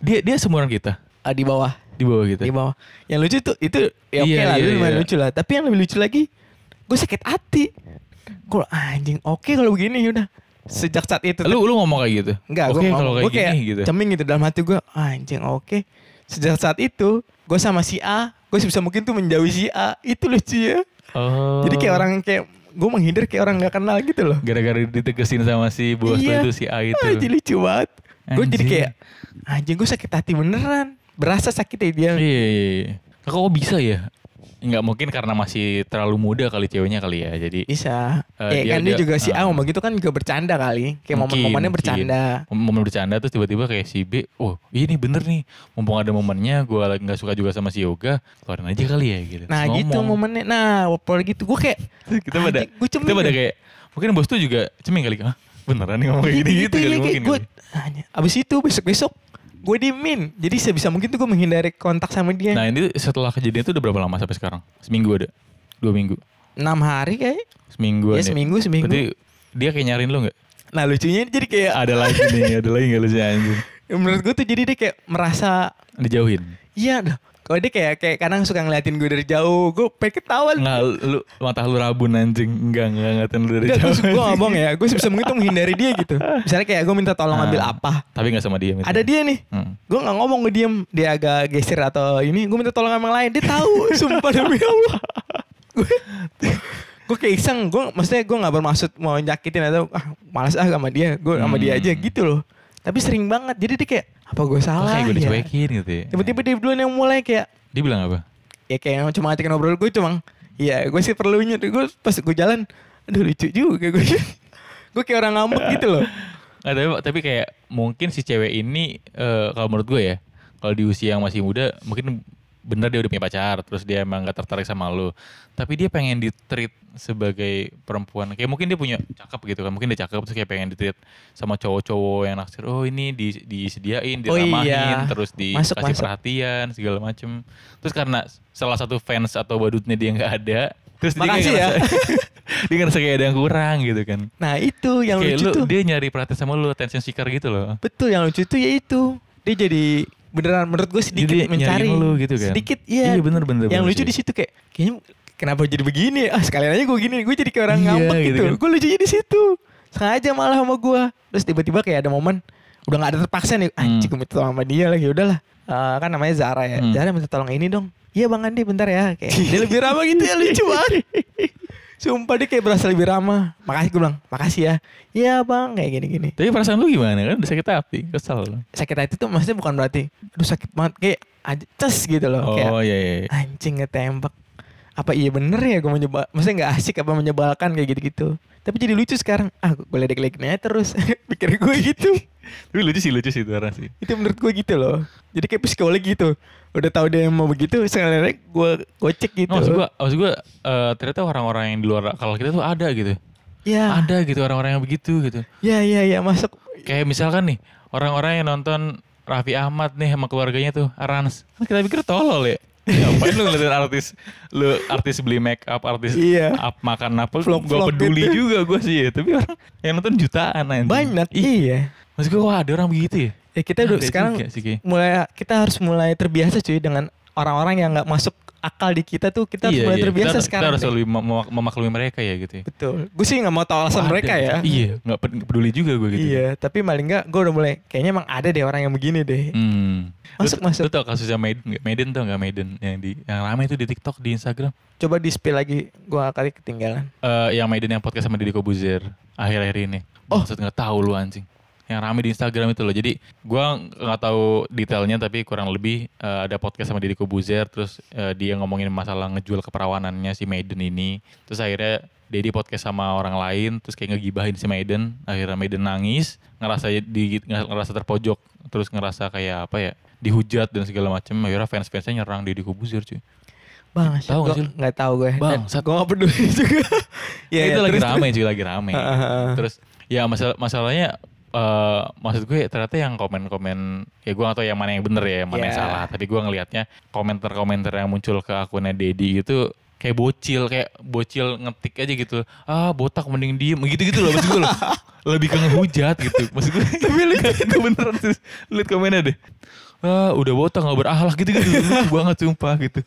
Dia dia seumuran kita Ah, di bawah, di bawah kita. di bawah. Yang lucu tuh itu ya oke Iya, lah, iya, lu lumayan iya. lucu lah. Tapi yang lebih lucu lagi, gue sakit hati. Gue anjing, oke kalau begini udah. Sejak saat itu Lu lu ngomong kayak gitu. Enggak, Oke gue kalau kayak gue kayak gini gitu. ceming gitu dalam hati gue, anjing oke. Sejak saat itu, gue sama si A, gue sebisa mungkin tuh menjauhi si A. Itu lucu ya. Oh. Jadi kayak orang kayak gue menghindar kayak orang nggak kenal gitu loh. gara-gara ditegesin sama si bos Iya. itu si A itu. Anjing lucu banget. Gue jadi kayak, anjing gue sakit hati beneran. Berasa sakitnya dia. Iya, iya, iya. Kok bisa ya? Enggak mungkin karena masih terlalu muda kali ceweknya kali ya. Jadi Bisa. Eh, ya dia- kan dia, dia- juga si A ngomong gitu kan juga bercanda kali. Kayak momen-momennya bercanda. momen bercanda terus tiba-tiba kayak si B, oh ini bener nih, mumpung ada momennya, gue nggak suka juga sama si Yoga, keluarin aja kali ya gitu. Nah Terus gitu ngomong. momennya. Nah, waktu gitu gue kayak kita pada, kita pada kayak, mungkin bos tuh juga ceming kali, ah beneran nih ngomong kayak gini gitu, ya, kali kayak mungkin gue, kali. abis itu besok-besok gue diemin. Jadi sebisa mungkin tuh gue menghindari kontak sama dia. Nah ini setelah kejadian itu udah berapa lama sampai sekarang? Seminggu ada? Dua minggu? enam hari kayak. Seminggu Ya seminggu seminggu. Berarti dia kayak nyariin lo gak? Nah lucunya jadi kayak Ada lagi nih, ada lagi gak lucunya anjing? menurut gue tuh jadi dia kayak merasa Dijauhin? iya dah. Kalau dia kayak kayak kadang suka ngeliatin gue dari jauh, gue pengen ketawa. Nggak, lu mata lu rabun anjing. Enggak, enggak ngeliatin lu dari Enggak, jauh. gue, ngomong ya, gue sebisa mungkin tuh menghindari dia gitu. Misalnya kayak gue minta tolong Ah, ambil apa. Tapi gak sama dia. misalnya. Ada dia nih, Hmm. gue nggak ngomong gue diem, dia agak geser atau ini, gue minta tolong sama yang lain, dia tahu, sumpah demi Allah. Gue gue kayak iseng, gue maksudnya gue nggak bermaksud mau nyakitin atau ah malas ah sama dia, gue sama dia aja Hmm. gitu loh. Tapi sering banget, jadi dia kayak apa gue salah kayak gue ya? dicuekin gitu ya. Tiba-tiba dia duluan yang mulai kayak Dia bilang apa? ya kayak cuma ngajakin ngobrol gue cuma ya gue sih perlunya gue pas gue jalan aduh lucu juga gue gue kayak orang ngambek gitu loh Nggak, tapi, tapi kayak mungkin si cewek ini eh, kalau menurut gue ya, kalau di usia yang masih muda, mungkin bener dia udah punya pacar, terus dia emang gak tertarik sama lo. Tapi dia pengen di treat sebagai perempuan. Kayak mungkin dia punya cakep gitu kan, mungkin dia cakep terus kayak pengen di treat sama cowok-cowok yang naksir. Oh ini di, disediain, Oh diramahin, iya. terus dikasih masuk. perhatian segala macem. Terus karena salah satu fans atau badutnya dia nggak ada, terus dia Makasih ya. ngerasa, dia ngerasa kayak ada yang kurang gitu kan. nah itu yang kayak lucu lu, tuh dia nyari perhatian sama lu, attention seeker gitu loh. betul yang lucu tuh ya itu dia jadi beneran menurut gue sedikit Jadi mencari. lu gitu kan? sedikit iya. Iya, bener, bener, yang bener lucu di situ kayak kayaknya kenapa jadi begini? Ah sekalian aja gue gini gue jadi kayak orang Iya, ngambek gitu gitu, kan. gue lucunya di situ. Sengaja malah sama gue terus tiba-tiba kayak ada momen udah nggak ada terpaksa nih anjing gue minta tolong sama dia lagi. Udahlah. Eh, kan namanya Zara ya. Hmm. Zara minta tolong ini dong. Iya bang Andi bentar ya. Kayak dia lebih ramah gitu ya lucu banget Sumpah dia kayak berasa lebih ramah. Makasih gue bilang, makasih ya. Iya bang, kayak gini-gini. Tapi perasaan lu gimana kan? Udah sakit hati, kesel. Sakit hati tuh maksudnya bukan berarti, aduh sakit banget. Kayak aja ces gitu loh. kayak, Oh iya iya. iya. anjing ngetembak. Apa iya bener ya gue menyebal, maksudnya gak asik apa menyebalkan kayak gitu-gitu. Tapi jadi lucu sekarang. Ah gue ledek-ledekin aja terus. Pikir gue gitu. Tapi lucu sih lucu sih itu orang sih. itu menurut gue gitu loh. Jadi kayak psikolog gitu. Udah tahu dia yang mau begitu, sekali gue gocek gitu. Maksud gua, maksud gua eh, ternyata orang-orang yang di luar kalau kita tuh ada gitu. Ya, Ada gitu orang-orang yang begitu gitu. ya, ya, ya masuk. Kayak misalkan nih, orang-orang yang nonton Raffi Ahmad nih sama keluarganya tuh, Arans. Kan kita pikir tolol ya. Ngapain lu ngeliatin artis lu artis beli make up, artis Iya. up, makan apa Vlog-vlog gua peduli gitu. juga gua sih ya. Tapi orang yang nonton jutaan anjing. Banyak, Ih, iya. Maksud gua wah ada orang begitu ya. Ya kita udah sekarang juga mulai kita harus mulai terbiasa cuy dengan orang-orang yang nggak masuk akal di kita tuh kita harus Iya, mulai iya. terbiasa kita, sekarang. Kita harus lebih mem- mem- memaklumi mereka ya gitu ya. Betul. Gue sih nggak mau tahu alasan Ada, mereka ya. Iya, nggak ped- nggak peduli juga gue gitu. Iya, tapi paling nggak gue udah mulai kayaknya emang ada deh orang yang begini deh. Hmm. Masuk, lu, masuk. Lu tau kasusnya Maiden nggak? Maiden tau nggak Maiden yang di yang ramai itu di TikTok di Instagram? Coba di spill lagi, gue kali ketinggalan. Eh yang Maiden yang podcast sama Deddy Kobuzer akhir-akhir ini. Oh. Maksud nggak tahu lu anjing. Yang rame di Instagram itu loh. Jadi gua nggak tahu detailnya tapi kurang lebih eh, ada podcast sama Deddy Kobuzer terus eh, dia ngomongin masalah ngejual keperawanannya si Maiden ini. Terus akhirnya Deddy podcast sama orang lain terus kayak ngegibahin si Maiden. Akhirnya Maiden nangis, ngerasa di ngerasa terpojok, terus ngerasa kayak apa ya? dihujat dan segala macam akhirnya fans-fansnya nyerang Deddy Kobuzer cuy. Bang, Tahu nggak sih nggak tahu gue. Bang, Dan gue nggak peduli juga. Ya, itu ya, lagi terus- rame cuy, lagi rame. Ah, ah, ah. Terus ya masalah masalahnya eh maksud gue ternyata yang komen-komen ya gue gak tahu yang mana yang bener ya, yang mana yang Ya. salah. Tapi gue ngelihatnya komentar-komentar yang muncul ke akunnya Dedi itu kayak bocil, kayak bocil ngetik aja gitu. Ah, botak mending diem, gitu-gitu loh maksud gue loh. Lebih ke ngehujat gitu. Maksud gue tapi lu itu beneran terus lihat komennya deh. Ah, udah botak gak berakhlak gitu-gitu. Lucu banget sumpah gitu.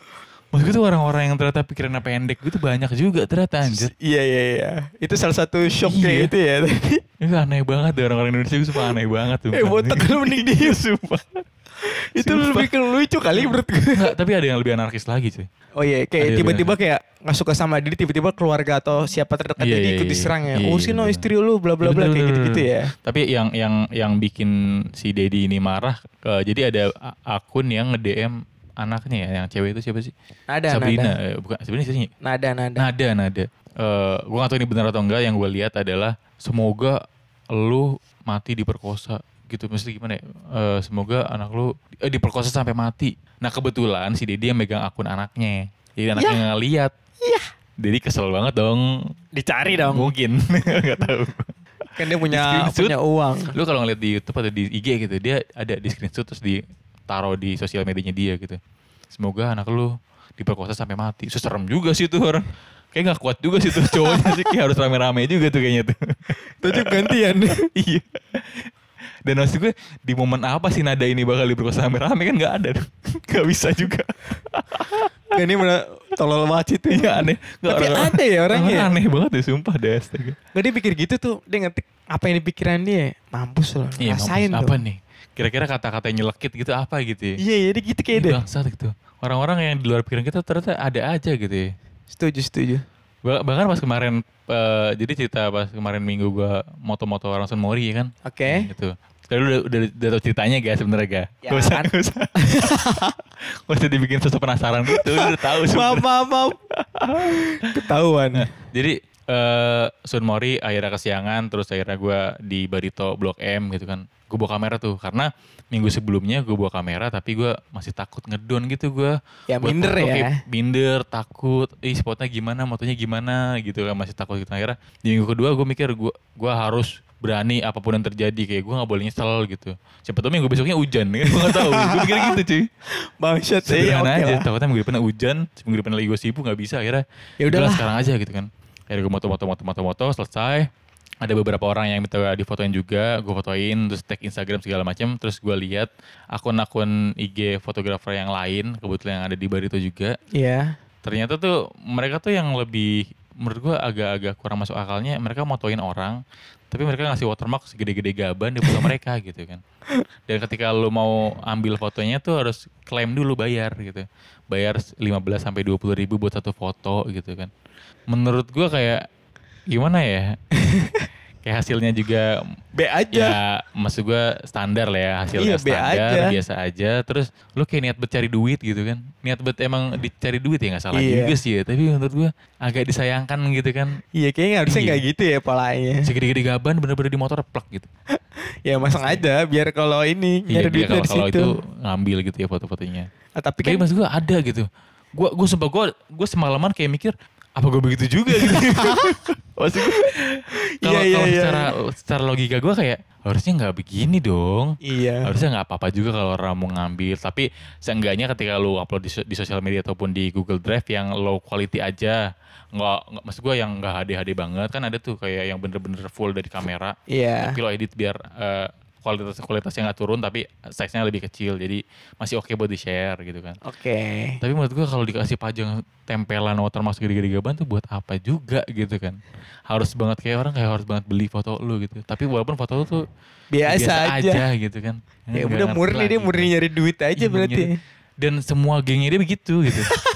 Maksud gue tuh orang-orang yang ternyata pikirannya pendek gitu banyak juga ternyata anjir. Iya iya iya. Itu salah satu shocknya Iya. itu ya. tadi. Itu aneh banget deh orang-orang Indonesia itu sumpah aneh banget tuh. Eh botak lu mending diem. sumpah. itu Sumpah. lebih ke lucu kali menurut gue. Enggak, tapi ada yang lebih anarkis lagi cuy. Oh iya, kayak tiba-tiba kayak nggak suka sama dia, tiba-tiba keluarga atau siapa terdekat Iya, dia iya, ikut iya. diserang ya. Iya, Oh sih no bener. istri lu bla bla bla kayak gitu-gitu ya. Tapi yang yang yang bikin si Dedi ini marah, eh, jadi ada akun yang nge-DM anaknya ya, yang cewek itu siapa sih? Nada Sabrina, nada. eh, bukan Sabrina sih. Nada nada. Nada, nada. Eh, gua gak tahu ini benar atau enggak, yang gue lihat adalah semoga lu mati diperkosa gitu mesti gimana ya? Eh, semoga anak lu eh, diperkosa sampai mati. Nah kebetulan si Dedi yang megang akun anaknya, jadi anaknya nggak ngeliat. Iya. Dedi kesel banget dong. Dicari dong. Mungkin nggak tahu. Kan dia punya punya uang. Lu kalau ngeliat di YouTube atau di IG gitu, dia ada di screenshot terus ditaruh di sosial medianya dia gitu. Semoga anak lu diperkosa sampai mati. Seserem juga sih tuh orang. Kayak gak kuat juga sih tuh cowoknya sih. Kayak harus rame-rame juga tuh kayaknya tuh. Tujuh gantian. iya. Dan maksud gue di momen apa sih nada ini bakal diperkosa rame-rame kan gak ada. gak bisa juga. Ini mana tolol banget itu. Iya aneh. Nggak, Tapi orang- ada ya orangnya. orang Aneh banget deh sumpah deh astaga. Gak dia pikir gitu tuh, dia ngetik apa yang di pikiran dia. Mampus loh, Iya, rasain mampus. tuh. apa nih? Kira-kira kata-kata yang nyelekit gitu apa gitu ya? Iya, iya dia gitu kayak deh. bangsat gitu. Orang-orang yang di luar pikiran kita ternyata ada aja gitu ya. Setuju, setuju. Bah- Bahkan pas kemarin, eh, jadi cerita pas kemarin minggu gua moto-moto orang Sun Mori ya kan. Oke. Gitu. Sekarang udah, udah, udah tau ceritanya gak sebenarnya gak? Ya Gak usah, kan? gak usah. Gak usah dibikin sosok penasaran gitu, udah tahu Maaf, sebenarnya. maaf, maaf. Ketahuan. Nah, jadi eh Sun Mori akhirnya kesiangan terus akhirnya gua di Barito Blok M gitu kan. Gue bawa kamera tuh karena minggu sebelumnya gue bawa kamera tapi gua masih takut ngedon gitu gua. Ya, Buat minder foto ya. kayak Minder, takut, ih spotnya gimana, motonya gimana gitu kan masih takut gitu. Akhirnya di minggu kedua gue mikir gua gua harus berani apa pun yang terjadi kayak gue nggak boleh nyesel gitu. Siapa tahu minggu besoknya hujan kan gue nggak tahu. gue mikir gitu cuy. Bangsat. Iya, Sederhana oke aja. lah. Takutnya minggu depan hujan, minggu depan lagi gue sibuk nggak bisa akhirnya. Ya udahlah. sekarang aja gitu kan. Akhirnya gue moto moto moto moto moto selesai. Ada beberapa orang yang minta difotoin juga, gue fotoin, terus tag Instagram segala macam, terus gue lihat akun-akun IG fotografer yang lain, kebetulan yang ada di Barito juga. Iya. Ternyata tuh mereka tuh yang lebih menurut gua agak-agak kurang masuk akalnya mereka motoin orang tapi mereka ngasih watermark segede-gede gaban di foto mereka gitu kan dan ketika lu mau ambil fotonya tuh harus klaim dulu bayar gitu bayar 15 sampai 20 ribu buat satu foto gitu kan menurut gua kayak gimana ya kayak hasilnya juga B aja. ya maksud gua standar lah ya Iya, hasilnya be standar aja. biasa aja terus lu kayak niat bercari duit gitu kan niat bet emang dicari duit ya nggak salah Iya. juga sih ya tapi menurut gua agak disayangkan gitu kan Iya kayaknya harusnya Iya. nggak gitu ya polanya. segede-gede gaban bener-bener di motor plak gitu ya masang aja biar kalau ini iya nyari duit kalau dari kalau situ. itu ngambil gitu ya foto-fotonya Ah, tapi tapi kan maksud gua ada gitu gua gua sumpah gua gua semalaman kayak mikir apa gue begitu juga gitu maksud kalau Iya, iya, kalau iya. secara secara logika gua kayak harusnya nggak begini dong iya. harusnya nggak apa-apa juga kalau orang mau ngambil tapi seenggaknya ketika lu upload di, di sosial media ataupun di Google Drive yang low quality aja nggak nggak maksud gue yang nggak HD HD banget kan ada tuh kayak yang bener-bener full dari kamera Iya. tapi lo edit biar eh, kualitas kualitasnya nggak turun tapi size nya lebih kecil jadi masih oke buat di share gitu kan Oke. tapi menurut gua kalau dikasih pajang tempelan watermark gede-gede gaban tuh buat apa juga gitu kan harus banget kayak orang kayak harus banget beli foto lu gitu tapi walaupun foto lu tuh Biasa, aja. gitu kan Ya udah murni dia murni nyari duit aja Iya, berarti. dan semua gengnya dia begitu gitu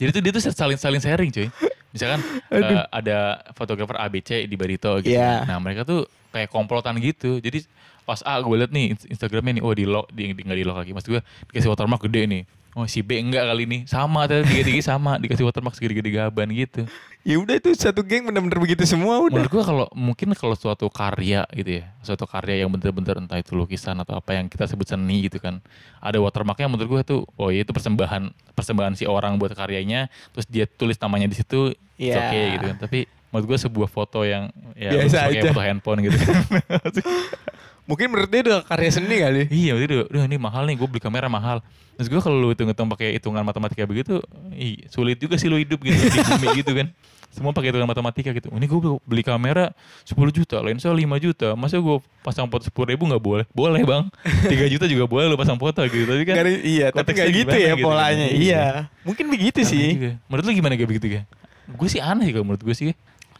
jadi tuh dia tuh saling saling sharing cuy. Misalkan eh, ada fotografer ABC di Barito gitu. Iya. nah mereka tuh kayak komplotan gitu. Jadi pas A gue liat nih Inst- Instagramnya nih oh di lock di, di nggak di lock lagi. Maksud gue dikasih watermark gede nih oh si B enggak kali ini sama ternyata tiga tiga sama dikasih watermark segede-gede gaban gitu Ya udah itu satu geng bener-bener begitu semua udah. menurut gua kalau mungkin kalau suatu karya gitu ya suatu karya yang bener-bener entah itu lukisan atau apa yang kita sebut seni gitu kan ada watermarknya menurut gua tuh oh ya itu persembahan persembahan si orang buat karyanya terus dia tulis namanya di situ Iya. oke gitu kan tapi menurut gua sebuah foto yang ya Biasa aja. foto handphone gitu kan Mungkin menurut dia udah karya seni kali. iya itu udah ini mahal nih gue beli kamera mahal Terus gue kalau lu hitung-hitung pakai hitungan matematika begitu, ih, sulit juga sih lu hidup gitu di bumi gitu kan. Semua pakai hitungan matematika gitu. Ini gue beli kamera 10 juta, lensa 5 juta. Masa gue pasang foto 10 ribu nggak boleh? Boleh bang. 3 juta juga boleh lu pasang foto gitu. Tapi kan ada- iya, tapi nggak gitu ya gitu kan. polanya. Iya. Iya. Mungkin begitu aneh sih. juga. Menurut lu gimana kayak begitu ya? Gue sih aneh kalau menurut gue sih.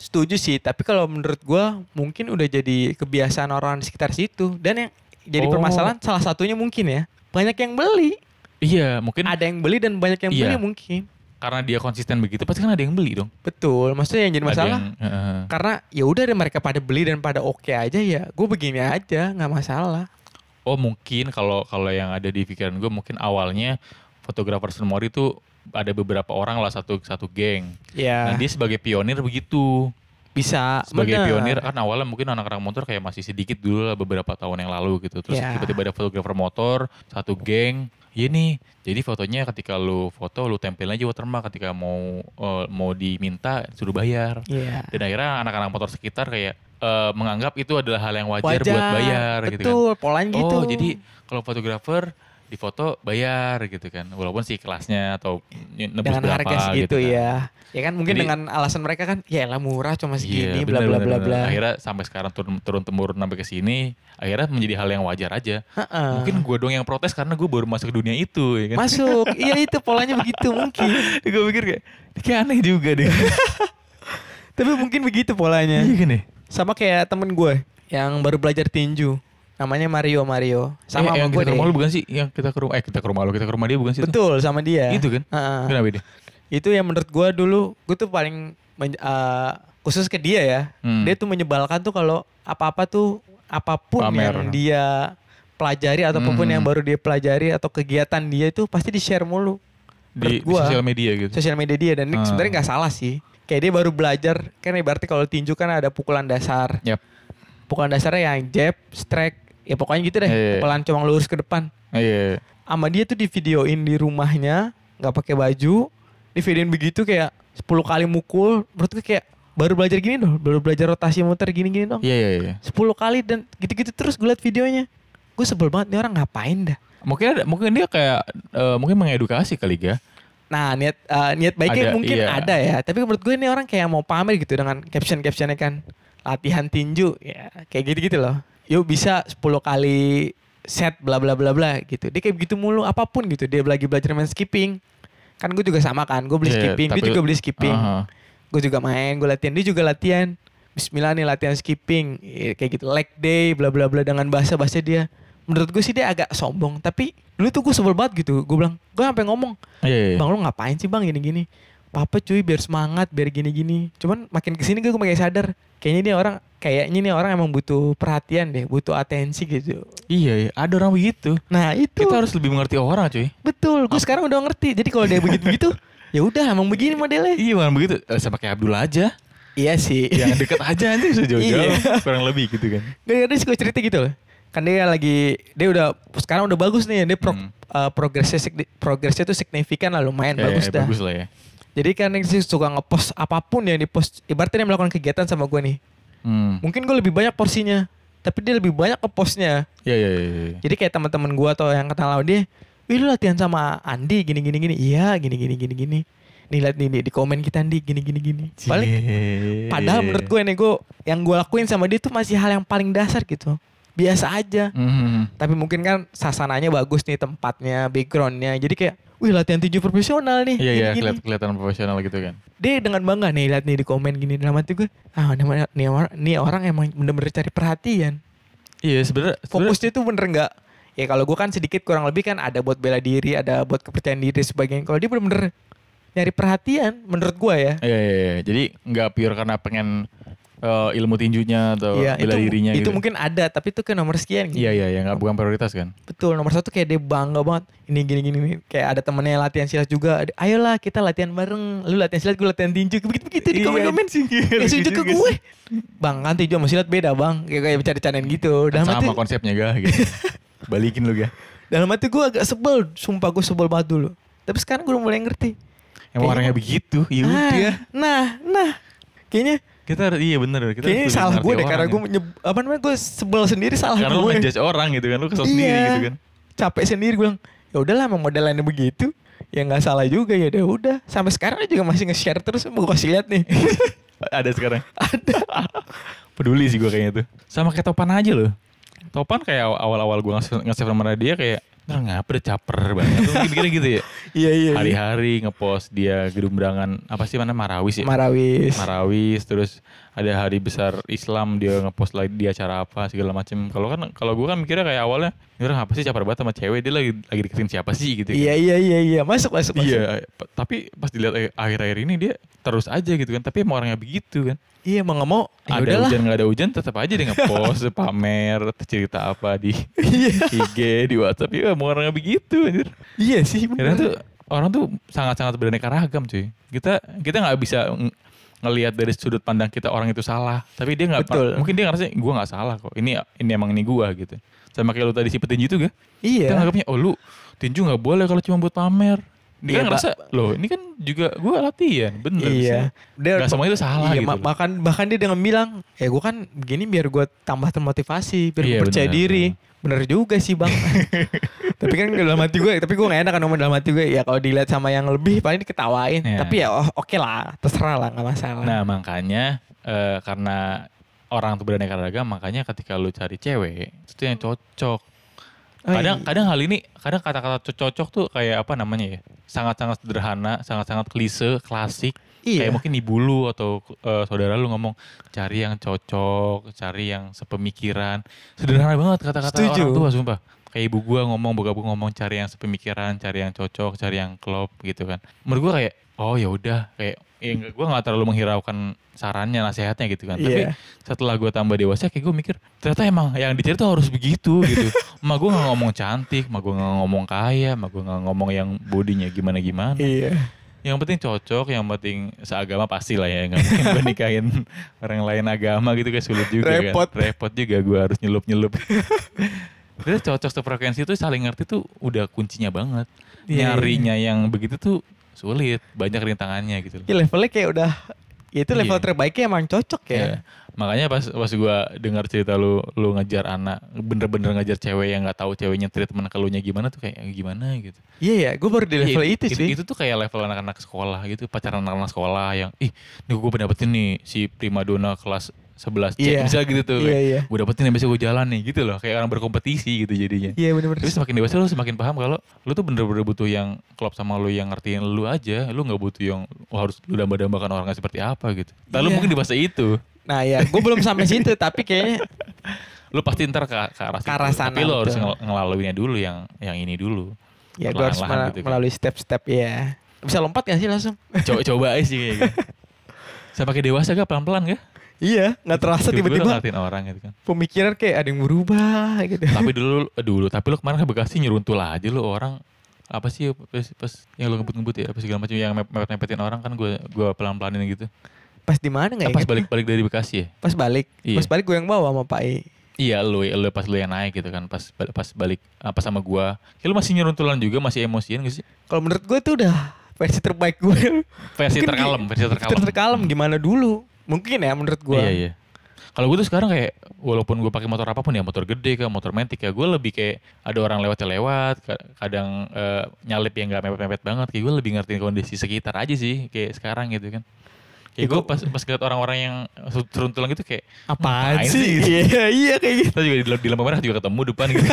Setuju sih, tapi kalau menurut gua mungkin udah jadi kebiasaan orang di sekitar situ. Dan yang jadi Oh. permasalahan salah satunya mungkin ya, banyak yang beli. Iya mungkin Ada yang beli dan banyak yang Iya. beli mungkin. karena dia konsisten begitu pasti kan ada yang beli dong. Betul, maksudnya yang jadi Ada masalah yang, heeh. karena ya udah mereka pada beli dan pada oke aja ya, gue begini aja nggak masalah. Oh mungkin kalau kalau yang ada di pikiran gue mungkin awalnya fotografer Sunmori itu ada beberapa orang lah satu satu geng. Ya Nah dia sebagai pionir begitu. bisa. Sebagai bener. pionir kan awalnya mungkin anak-anak motor kayak masih sedikit dulu lah beberapa tahun yang lalu gitu. Terus Ya. tiba-tiba ada fotografer motor satu geng. Iya nih. Jadi fotonya ketika lu foto lu tempel aja watermark ketika mau eh, mau diminta suruh bayar. Iya. Dan akhirnya anak-anak motor sekitar kayak eh, menganggap itu adalah hal yang wajar, buat bayar gitu kan. betul, polanya gitu. Oh, jadi kalau fotografer di foto bayar gitu kan. Walaupun sih kelasnya atau nebus dengan berapa harga segitu gitu kan. ya. Ya kan mungkin Jadi- dengan alasan mereka kan, ya lah murah cuma segini, Iya, bla bla bla bla. Akhirnya sampai sekarang turun turun temurun sampai ke sini, akhirnya menjadi hal yang wajar aja. Heeh. Mungkin gue dong yang protes karena gue baru masuk ke dunia itu ya kan. masuk, iya itu polanya begitu mungkin. gue pikir kayak kayak aneh juga deh. Tapi mungkin begitu polanya. Iya kan? Sama kayak temen gue yang baru belajar tinju. Namanya Mario Mario. Sama Eh, sama yang kita ke rumah lu bukan sih? Yang kita ke rumah eh kita ke rumah lu, kita ke rumah dia bukan sih? itu? Betul sama dia. Itu kan? Heeh. Kenapa dia? Itu yang menurut gue dulu, gue tuh paling eh, khusus ke dia ya. Hmm. Dia tuh menyebalkan tuh kalau apa-apa tuh apa pun Pamer. yang dia pelajari atau apa pun Hmm. yang baru dia pelajari atau kegiatan dia itu pasti di share mulu Di, gua. di sosial media gitu. sosial media dia dan ini Ah. sebenarnya nggak salah sih kayak dia baru belajar kan ibaratnya kalau tinju kan ada pukulan dasar Yap. pukulan dasarnya yang jab strike ya pokoknya gitu deh Iya, iya. pukulan cuma lurus ke depan Iya. sama dia tuh di videoin di rumahnya nggak pakai baju di videoin begitu kayak 10 kali mukul menurut gue kayak baru belajar gini dong baru belajar rotasi muter gini-gini dong Iya iya iya. 10 kali dan gitu-gitu terus gue liat videonya gue sebel banget nih orang ngapain dah Mungkin ada, mungkin dia kayak eh, mungkin mengedukasi kali ya. Nah niat eh, niat baiknya Ada, mungkin iya. ada ya. Tapi menurut gue ini orang kayak mau pamer gitu dengan caption captionnya kan latihan tinju ya kayak gitu gitu loh. Yuk bisa 10 kali set bla bla bla bla gitu. Dia kayak gitu mulu apa pun gitu. Dia lagi belajar main skipping. Kan gue juga sama kan. Gue beli Iya, skipping, dia tapi- juga beli skipping. Aha. gue juga main gue latihan dia juga latihan Bismillah nih latihan skipping eh, kayak gitu leg day bla bla bla dengan bahasa bahasa dia menurut gue sih dia agak sombong tapi dulu tuh gue sebel banget gitu gue bilang gue sampai ngomong Iya, iya. bang lu ngapain sih bang gini gini papa cuy biar semangat biar gini gini cuman makin ke sini gue makin sadar kayaknya dia orang kayaknya nih orang emang butuh perhatian deh butuh atensi gitu Iya, iya. Ada orang begitu. nah itu Kita harus lebih mengerti orang, cuy. betul gue sekarang udah ngerti jadi kalau dia begitu begitu ya udah emang begini modelnya Iya, bukan begitu. Eh, Sama kayak Abdul aja. iya sih Yang deket aja nanti sejauh-jauh. Iya. Kurang lebih gitu kan. Gak ada sih gue cerita gitu loh. Kan dia lagi dia udah sekarang udah bagus nih dia pro, Hmm. uh, progresnya progresnya tuh signifikan lah lumayan Ya, bagus ya, dah. Bagus lah ya. Jadi kan dia sih suka ngepost apa pun yang dipost ibaratnya dia melakukan kegiatan sama gue nih. Hmm. Mungkin gue lebih banyak porsinya, tapi dia lebih banyak ke postnya. Iya, iya, iya. iya. Jadi kayak teman-teman gue atau yang kenal dia, Wih lu latihan sama Andi gini gini gini. Iya gini gini gini gini. Nih liat nih, nih di komen kita Andi gini gini gini. Paling Cie. padahal menurut gue nih gue yang gue lakuin sama dia tuh masih hal yang paling dasar gitu. Biasa aja. Hmm. Tapi mungkin kan sasananya bagus nih tempatnya, backgroundnya. Jadi kayak, wih latihan tinju profesional nih. Iya, iya. gini-gini. Kelihatan, profesional gitu kan. Dia dengan bangga nih lihat nih di komen gini dalam hati gue. Ah, nih, nih, orang, nih orang emang bener-bener cari perhatian. Iya, sebenarnya sebenarnya- Fokusnya tuh bener nggak? Ya kalau gue kan sedikit kurang lebih kan ada buat bela diri, ada buat kepercayaan diri sebagainya. Kalau dia bener-bener nyari perhatian, menurut gue ya. Iya, iya, iya. Jadi nggak pure karena pengen eh, ilmu tinjunya atau Iya, bela itu, dirinya itu gitu. mungkin ada, tapi itu kan nomor sekian. gitu. Iya, iya, iya. Nggak bukan prioritas kan. Betul, nomor satu kayak dia bangga banget. Ini gini-gini nih. Kayak ada temennya yang latihan silat juga. Ayolah kita latihan bareng. Lu latihan silat, gue latihan tinju. Begitu-begitu di Iya, komen-komen. anjing. Kayak Lucu sujud ke juga gue. Bang kan tinju sama silat beda bang. Kayak kayak bercanda-candaan gitu. Dalam Sama hati, konsepnya gak gitu. Balikin lu gak. dalam hati gue agak sebel. Sumpah gue sebel banget dulu. Tapi sekarang gue mulai ngerti. Emang Kayaknya- orangnya begitu. Ya Ah, udah. Nah, nah. Kayaknya Kita harus iya bener. Kita kayaknya salah gue deh karena gue ya. menyeb, apa namanya gue sebel sendiri salah Karena lu gue. ngejudge orang gitu kan. Lu kesel sendiri Iya. gitu kan. capek sendiri gue bilang ya udahlah emang modelannya begitu ya nggak salah juga ya udah udah sampai sekarang juga masih nge-share terus mau kasih lihat nih Ada sekarang. Ada. Peduli sih gue kayaknya tuh. Sama kayak Topan aja loh. Topan kayak awal-awal gue nge- nge-save nomor dia kayak Nggak ngapa udah caper banget. Mikir-mikir gitu ya. iya iya Hari-hari ngepost dia gedung berangan apa sih mana Marawis ya? Marawis Marawis terus ada hari besar Islam dia ngepost lagi di acara apa segala macem kalau kan kalau gue kan mikirnya kayak awalnya ini orang apa sih caper banget sama cewek dia lagi lagi deketin siapa sih gitu kan. iya iya iya iya masuk masuk masuk iya tapi pas dilihat akhir-akhir ini dia terus aja gitu kan tapi emang orangnya begitu kan iya mau nggak mau ya ada udahlah. hujan nggak ada hujan tetap aja dia ngepost pamer cerita apa di IG di WhatsApp ya emang orangnya begitu anjir. Iya sih bener. tuh orang tuh sangat-sangat beraneka ragam cuy. Kita kita nggak bisa ng- ngelihat dari sudut pandang kita orang itu salah tapi dia nggak Betul. mungkin dia ngerasa gue nggak salah kok ini ini emang ini gua gitu. Sama kayak lu tadi si petinju itu gak iya. Kita nganggapnya oh lu tinju nggak boleh kalau cuma buat pamer dia Iya, kan ngerasa loh ini kan juga gua latihan. Bener iya. dia Gak semua itu salah iya, gitu ma- bahkan bahkan dia dengan bilang ya gue kan begini biar gue tambah termotivasi biar Iya, percaya benar, diri. bener. Juga sih bang. Tapi kan dalam hati gue tapi gue gak enak kan ngomong dalam hati gue ya kalau dilihat sama yang lebih paling diketawain. Iya. tapi ya oh, oke lah terserah lah nggak masalah. Nah makanya eh, karena orang tuh beraneka ragam makanya ketika lu cari cewek itu yang cocok. Oh, Kadang iya. kadang hal ini kadang kata-kata co- cocok tuh kayak apa namanya ya? Sangat-sangat sederhana, sangat-sangat klise, klasik. Iya. Kayak mungkin ibu lu atau eh, saudara lu ngomong cari yang cocok, cari yang sepemikiran. Sederhana banget kata-kata orang tua sumpah. Kayak ibu gua ngomong, bokap gua ngomong cari yang sepemikiran, cari yang cocok, cari yang klop gitu kan. Menurut gua kayak oh ya udah kayak ya nggak- gua nggak terlalu menghiraukan sarannya, nasihatnya gitu kan. Tapi Iya. setelah gua tambah dewasa kayak gue mikir ternyata emang yang dicari tuh harus begitu gitu. Ma gue nggak ngomong cantik, ma gue nggak ngomong kaya, ma gue nggak ngomong yang bodinya gimana gimana. iya Yang penting cocok, yang penting seagama pasti lah ya. Nggak mungkin gue nikahin orang lain agama gitu kayak sulit juga Repot. kan. Repot juga gue harus nyelup-nyelup. Terus cocok sefrekuensi itu saling ngerti tuh udah kuncinya banget. Iya, Nyarinya yang begitu tuh sulit, banyak rintangannya gitu. loh. ya levelnya kayak udah ya itu level Iya. terbaiknya emang cocok ya Iya. Makanya pas pas gua dengar cerita lu lu ngejar anak bener-bener ngejar cewek yang nggak tahu ceweknya treatment ke lu nya gimana tuh kayak gimana gitu. iya ya gue baru di level Iya, itu, sih Itu tuh kayak level anak-anak sekolah gitu, pacaran anak-anak sekolah yang ih, nih gue dapetin nih si primadona kelas 11 cek Iya. misalnya gitu tuh. Iya, iya. Gue dapetin yang besok gue jalan nih gitu loh. Kayak orang berkompetisi gitu jadinya. Iya bener-bener. Tapi semakin dewasa lu semakin paham kalau lu tuh bener-bener butuh yang klop sama lu yang ngertiin lu aja. Lu nggak butuh yang wah, harus lu damba-dambakan orangnya seperti apa gitu. Lalu Iya. mungkin di masa itu Nah ya, gue belum sampai situ tapi kayaknya lu pasti ntar ke, ke arah Ke arah situ. sana, Tapi lu harus ngel- ngelaluinnya dulu yang yang ini dulu. ya gue harus mel- gitu kan. melalui step-step ya. Bisa lompat gak sih langsung? Coba coba aja sih kayak gitu. Saya pakai dewasa gak pelan-pelan gak? Iya, nggak terasa tiba-tiba ngertiin orang gitu kan. pemikiran kayak ada yang berubah gitu. tapi dulu dulu tapi lu kemarin ke Bekasi nyeruntul aja lu orang apa sih pas, pas yang lu ngebut-ngebut ya apa segala macam yang mepet-mepetin orang kan gue gua pelan-pelanin gitu. Pas di mana nggak Eh, pas balik-balik dari Bekasi ya? Pas balik. Iya. Pas balik gue yang bawa sama Pak I. Iya lu, lu pas lu yang naik gitu kan pas pas balik apa sama gua. Kayak lu masih nyeruntulan juga masih emosian gak sih? Kalau menurut gue tuh udah versi terbaik gue. Versi Mungkin terkalem, versi terkalem. terkalem gimana dulu? Mungkin ya menurut gue. Iya iya. Kalau gue tuh sekarang kayak walaupun gue pakai motor apa pun ya motor gede ke motor metik ya gue lebih kayak ada orang lewat ya lewat ka- kadang eh, nyalip yang nggak mepet-mepet banget kayak gue lebih ngertiin kondisi sekitar aja sih kayak sekarang gitu kan. Ya, Kayak gue gua- pas pas ngeliat orang-orang yang seruntulan gitu kayak Apaan "Ngapain sih? gitu?" Iya, iya kayak gitu. Kita juga di, di lampu merah juga ketemu depan gitu.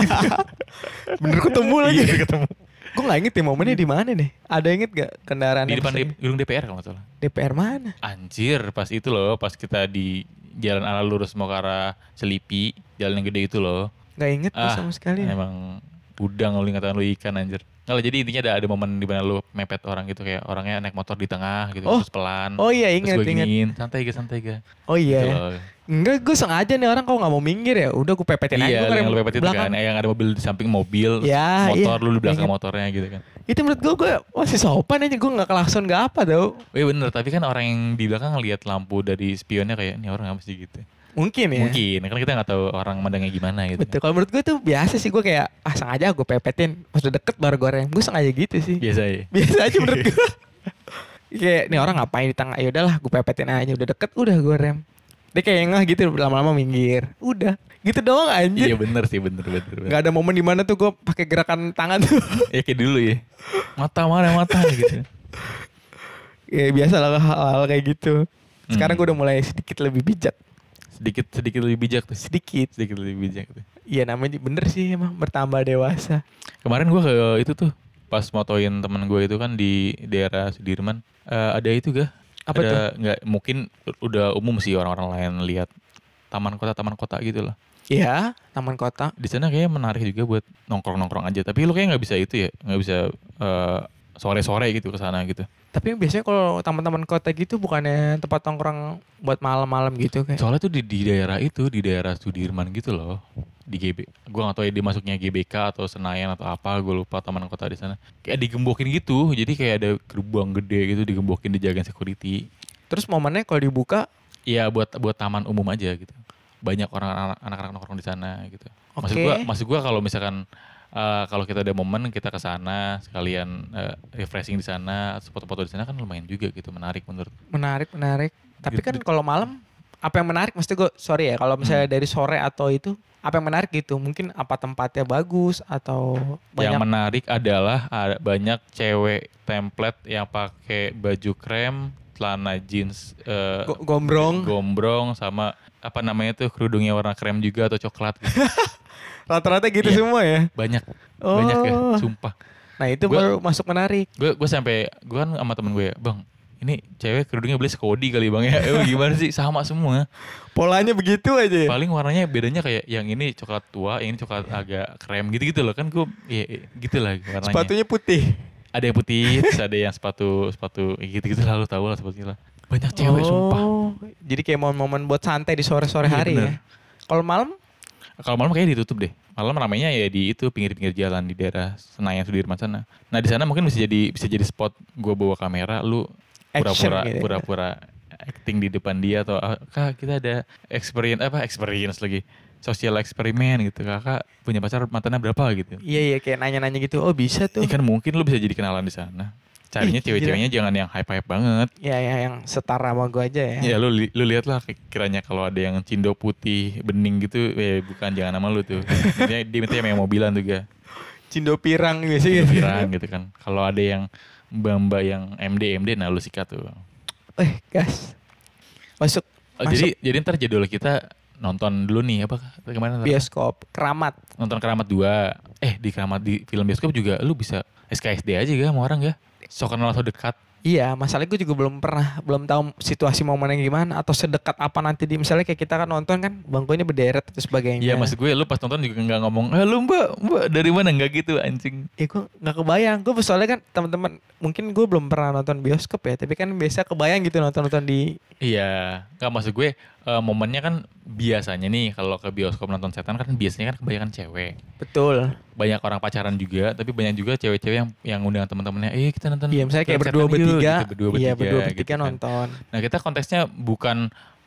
Bener ketemu lagi. Iya, ketemu. Gue gak inget ya momennya di mana nih. Ada inget gak kendaraan di depan gedung DPR kalau nggak salah. DPR mana? Anjir, pas itu loh, pas kita di jalan ala lurus mau ke arah Selipi, jalan yang gede itu loh. Gak inget Ah, sama sekali. Emang udang lu ngatakan lu ikan anjir. Nggak lah, jadi intinya ada ada momen di mana lu mepet orang gitu kayak orangnya naik motor di tengah gitu Oh. terus pelan. Oh iya terus inget giniin, santai ga santai ga. Oh iya. Gitu ya. loh. Enggak, gue sengaja nih orang kok nggak mau minggir ya. Udah gue pepetin aja. Iya, Gua ngerem yang lu pepet itu belakang. kan, yang ada mobil di samping mobil, Ya, motor iya. lu di belakang Ingat. motornya gitu kan. Itu menurut gue gue masih sopan aja. Gue nggak kelakson nggak apa tau. Iya bener, tapi kan orang yang di belakang ngeliat lampu dari spionnya kayak, ini orang apa sih gitu. Mungkin ya. Mungkin, kan kita nggak tahu orang mandangnya gimana gitu. Betul. Kalau menurut gue tuh biasa sih gue kayak ah sengaja gue pepetin. Pas udah deket baru gue rem. Gue sengaja gitu sih. Biasa ya. Biasa aja menurut gue. kayak nih orang ngapain di tengah ya udahlah gue pepetin aja udah deket udah gue rem dia kayak ngeh gitu lama-lama minggir udah gitu doang anjir Iya bener sih, bener bener. bener. nggak ada momen di mana tuh gue pakai gerakan tangan tuh Ya kayak dulu ya. Mata mana mata gitu. ya biasa lah hal-hal kayak gitu sekarang Hmm. gue udah mulai sedikit lebih bijak Sedikit sedikit lebih bijak tuh. sedikit Sedikit lebih bijak tuh. iya namanya bener sih emang bertambah dewasa Kemarin gua ke itu tuh pas motoin temen gue itu kan di daerah Sudirman Eh, ada itu gak? Apa ada, tuh? Nggak mungkin udah umum sih orang-orang lain lihat taman kota taman kota gitu lah. Iya, taman kota. Di sana kayaknya menarik juga buat nongkrong-nongkrong aja. Tapi lu kayak nggak bisa itu ya, nggak bisa eh, sore-sore gitu ke sana gitu. Tapi biasanya kalau taman-taman kota gitu bukannya tempat nongkrong buat malam-malam gitu kayak. Soalnya tuh di, di daerah itu, di daerah Sudirman gitu loh. Di GB. Gua gak tahu ya dia masuknya GBK atau Senayan atau apa, gue lupa taman kota di sana. Kayak digembokin gitu. Jadi kayak ada gerbang gede gitu digembokin dijagain security. Terus momennya kalau dibuka, Iya buat buat taman umum aja gitu. Banyak orang anak-anak nongkrong di sana gitu. Maksud Oke. gua maksud gua kalau misalkan eh, kalau kita ada momen kita ke sana sekalian eh, refreshing di sana, foto-foto di sana kan lumayan juga gitu, menarik menurut. menarik, menarik. Tapi Gitu. kan kalau malam, apa yang menarik? Mesti gue, sorry ya, kalau misalnya Hmm. dari sore atau itu, apa yang menarik gitu? Mungkin apa tempatnya bagus atau Yang banyak menarik adalah ada banyak cewek template yang pakai baju krem, celana jeans eh, go- gombrong. gombrong sama apa namanya tuh kerudungnya warna krem juga atau coklat gitu. Rata-rata gitu Iya. semua ya. banyak banyak ya Oh. sumpah Nah itu Gua- baru masuk menarik. gue gue sampai gue kan sama temen gue ya bang ini cewek kerudungnya beli sekodi kali bang ya eh, gimana sih sama semua Polanya begitu aja. ya? paling warnanya bedanya kayak yang ini coklat tua yang ini coklat agak krem gitu gitu loh kan gue iya iya, gitu lah warnanya Sepatunya putih. ada yang putih terus ada yang sepatu sepatu gitu gitu lah lu tahu lah sepatunya lah banyak cewek sumpah Oh, Jadi kayak momen-momen buat santai di sore-sore Iya, hari bener. ya. Kalau malam kalau malam kayaknya ditutup deh malam ramainya ya di itu pinggir-pinggir jalan di daerah Senayan Sudirman sana nah di sana mungkin bisa jadi bisa jadi spot gue bawa kamera lu pura-pura gitu ya. pura-pura acting di depan dia atau ah, kak kita ada experience apa experience lagi sosial eksperimen gitu kakak punya pacar mantannya berapa gitu Iya iya kayak nanya-nanya gitu. Oh bisa tuh. ya kan mungkin lu bisa jadi kenalan di sana carinya cewek-ceweknya jangan yang hype hype banget Ya ya yang setara sama gue aja ya. ya lu li- lu lihat lah kiranya kalau ada yang cindo putih bening gitu ya bukan jangan nama lu tuh dia dia minta yang mobilan juga Cindo pirang biasanya gitu. pikiran gitu kan kalau ada yang mbak yang MD MD nah lu sikat tuh Eh gas. Masuk Oh, jadi jadi ntar jadwal kita nonton dulu nih apa ke mana ntar? Bioskop, keramat. nonton Keramat 2 eh di Keramat di film bioskop juga lu bisa SKSD aja gak sama orang gak so kenal so dekat Iya, masalahnya gue juga belum pernah, belum tahu situasi momennya gimana atau sedekat apa nanti di misalnya kayak kita kan nonton kan bangkunya berderet atau sebagainya. Iya maksud gue lu pas nonton juga nggak ngomong eh lu mbak mbak dari mana nggak gitu anjing Ya gue nggak kebayang. Gue soalnya kan teman-teman mungkin gue belum pernah nonton bioskop ya, tapi kan biasa kebayang gitu nonton-nonton di Iya, nggak maksud gue eh, momennya kan biasanya nih kalau ke bioskop nonton setan kan biasanya kan kebanyakan cewek. betul. Banyak orang pacaran juga, tapi banyak juga cewek-cewek yang yang undang teman-temannya, eh kita nonton. Iya, misalnya kayak berdua setan yuk," bertiga, gitu, berdua iya bertiga, berdua gitu bertiga kan. nonton. Nah kita konteksnya bukan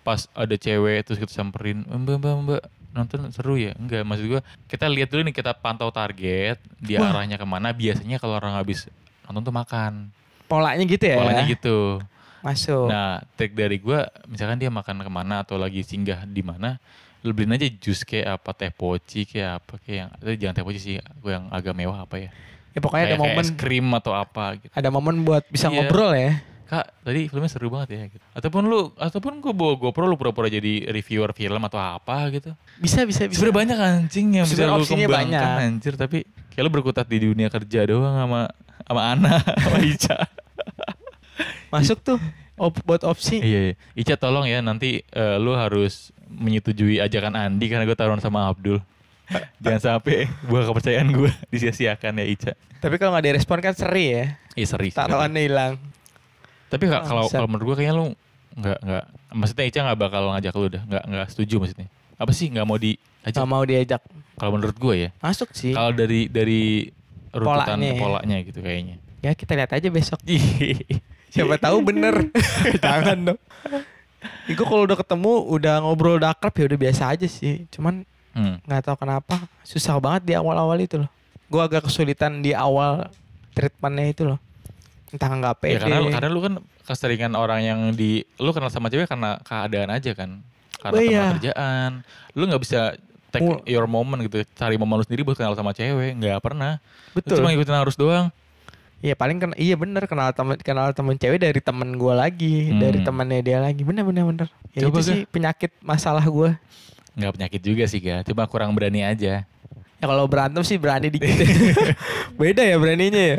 pas ada cewek terus kita samperin, mbak mbak mbak nonton seru ya? Enggak, maksud gue kita lihat dulu nih kita pantau target, dia Wah. arahnya ke mana. Biasanya kalau orang habis nonton tuh makan, Polanya gitu ya. polanya gitu. Masuk. Nah, trik dari gua misalkan dia makan ke mana atau lagi singgah di mana, lu beliin aja jus kayak apa teh poci kayak apa kayak yang tapi jangan teh poci sih, gua yang agak mewah apa ya. ya pokoknya ada kayak, kayak momen es krim atau apa gitu. ada momen buat bisa Iya. ngobrol ya. Kak, tadi filmnya seru banget ya gitu. Ataupun lu ataupun gua bawa GoPro lu pura-pura jadi reviewer film atau apa gitu. Bisa bisa bisa. Sebenarnya banyak anjing yang bisa lu kembangkan banyak. anjir, tapi kayak lu berkutat di dunia kerja doang sama sama Ana, sama Ica. Masuk tuh op, buat opsi. Iya, iya. Ica tolong ya nanti eh, lu harus menyetujui ajakan Andi karena gue taruhan sama Abdul. Jangan sampai buah kepercayaan gue disia-siakan ya Ica. Tapi kalau nggak direspon kan seri ya. Iya seri. Taruhannya hilang. Tapi ka- kalau kalau menurut gue kayaknya lu nggak nggak maksudnya Ica nggak bakal ngajak lu dah nggak nggak setuju maksudnya apa sih nggak mau diajak Gak mau diajak. kalau menurut gue ya Masuk sih. kalau dari dari runutan Polanya polanya, ya. gitu kayaknya Ya kita lihat aja besok. Siapa tahu bener. Jangan dong. Iku kalau udah ketemu udah ngobrol udah akrab ya udah biasa aja sih. Cuman Hmm. nggak tahu kenapa susah banget di awal-awal itu loh. Gue agak kesulitan di awal treatmentnya itu loh. Entah nggak pede. Ya karena karena lu kan keseringan orang yang di lu kenal sama cewek karena keadaan aja kan. Karena Oh, iya. teman kerjaan. Lu nggak bisa take your moment gitu. Cari momen lu sendiri buat kenal sama cewek, nggak pernah. Lu Betul. cuma ngikutin arus doang. Iya paling kan iya bener kenal temen kenal temen cewek dari temen gue lagi Hmm. dari temennya dia lagi bener bener bener. Ya Coba, itu sih penyakit masalah gue. Nggak penyakit juga sih ga. Cuma kurang berani aja. Ya kalau berantem sih berani dikit. Beda ya beraninya ya.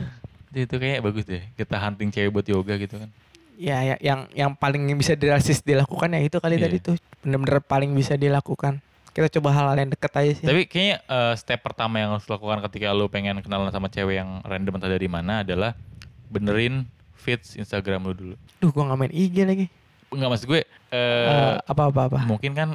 Itu, kayak bagus deh. Kita hunting cewek buat yoga gitu kan. Ya, ya yang yang paling bisa dirasis dilakukan ya itu kali Iya. tadi tuh bener-bener paling bisa dilakukan. Kita coba hal-hal yang deket aja sih. Tapi kayaknya eh, step pertama yang harus lakukan ketika lu pengen kenalan sama cewek yang random entah dari mana adalah benerin feeds Instagram lu dulu. Duh, gua nggak main IG lagi. Enggak maksud gue eh Eh, apa-apa apa. mungkin kan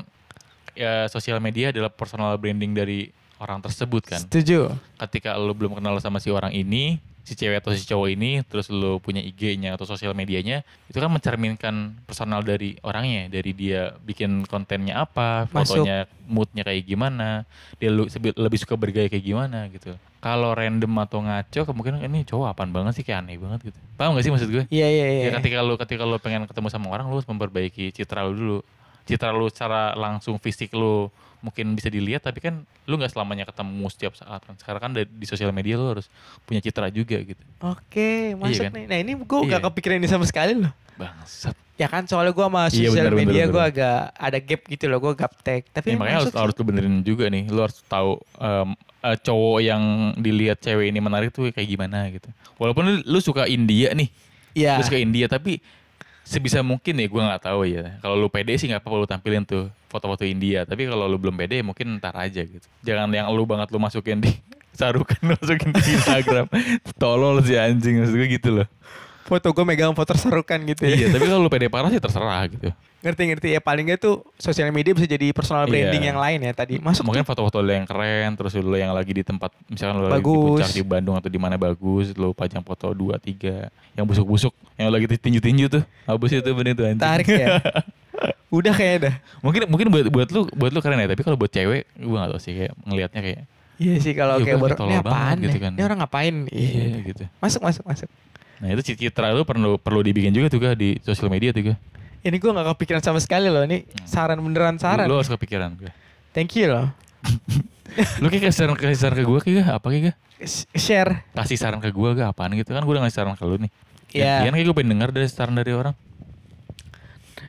ya sosial media adalah personal branding dari orang tersebut kan. Setuju. Ketika lu belum kenal sama si orang ini, si cewek atau si cowok ini, terus lu punya IG-nya atau sosial medianya, itu kan mencerminkan personal dari orangnya, dari dia bikin kontennya apa, Masuk. fotonya, moodnya kayak gimana, dia lebih suka bergaya kayak gimana gitu. Kalau random atau ngaco, kemungkinan ini cowok apaan banget sih kayak aneh banget gitu. Paham gak sih maksud gue? Iya iya iya. Ya ketika lu ketika lu pengen ketemu sama orang lu harus memperbaiki citra lu dulu. Citra lu secara langsung fisik lu mungkin bisa dilihat tapi kan lu nggak selamanya ketemu setiap saat kan. Sekarang kan di, di sosial media lu harus punya citra juga gitu. Oke, masuk kan? nih. Nah ini gue gak Iya. kepikiran ini sama sekali loh. Bangsat. Ya kan soalnya gue sama Iya, sosial bener, bener, media bener. gue agak ada gap gitu loh. Gue gaptek. Tapi Ya, makanya harus sih. harus lu benerin juga nih. Lu harus tahu em, eh, cowok yang dilihat cewek ini menarik tuh kayak gimana gitu. Walaupun lu, lu suka India nih, Iya. lu suka India tapi sebisa mungkin ya gue nggak tahu ya. Kalau lu pede sih nggak apa-apa lu tampilin tuh foto-foto India. Tapi kalau lu belum pede mungkin ntar aja gitu. Jangan yang lu banget lu masukin di sarukan lu masukin di Instagram. Tolol sih anjing maksud gue gitu loh Foto gue megang foto serukan gitu ya. iya tapi kalau lu pede parah sih terserah gitu Ngerti-ngerti ya paling gak tuh sosial media bisa jadi personal branding Iya. yang lain ya tadi. Masuk mungkin foto-foto lu yang keren terus lu yang lagi di tempat misalkan lu lagi di Bagus. puncak di Bandung atau di mana bagus lu pajang foto dua tiga yang busuk-busuk yang lagi tinju-tinju tuh habis itu bener tuh anjing Tarik ya. Udah kayaknya dah. mungkin mungkin buat buat lu buat lu keren ya tapi kalau buat cewek gue gak tau sih kayak ngelihatnya kayak Iya sih kalau Iya, kayak gua baru ini apaan gitu kan. Ini orang ngapain? iya Iya. gitu Masuk masuk masuk. Nah itu citra lu perlu perlu dibikin juga tuh di sosial media tuh Ini gue gak kepikiran sama sekali loh. Ini saran beneran saran. lu, lu harus kepikiran Thank you loh. lu kayak kasih saran kasih saran ke gue kayak apa kayak Share. kasih saran ke gue ga apaan gitu kan gue udah ngasih saran ke lu nih Iya. Gantian kayak gue pengen denger dari saran dari orang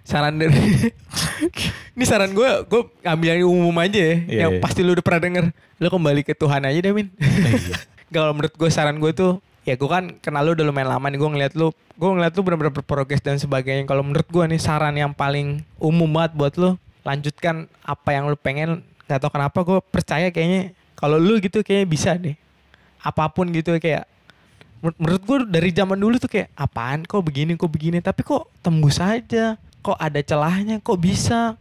Saran dari Ini saran gue, gue ambil yang umum aja ya. Iya, yang iya. pasti lu udah pernah denger. Lu kembali ke Tuhan aja deh, Min. Iya. Kalau menurut gue saran gue tuh, ya gue kan kenal lu udah lumayan lama nih. Gue ngeliat lu, gue ngeliat lu bener-bener berprogres dan sebagainya. Kalau menurut gue nih saran yang paling umum banget buat lu, lanjutkan apa yang lu pengen. Gak tau kenapa gue percaya kayaknya kalau lu gitu kayaknya bisa deh. Apa pun gitu kayak menur- menurut gue dari zaman dulu tuh kayak apaan kok begini kok begini tapi kok tembus aja kok ada celahnya kok bisa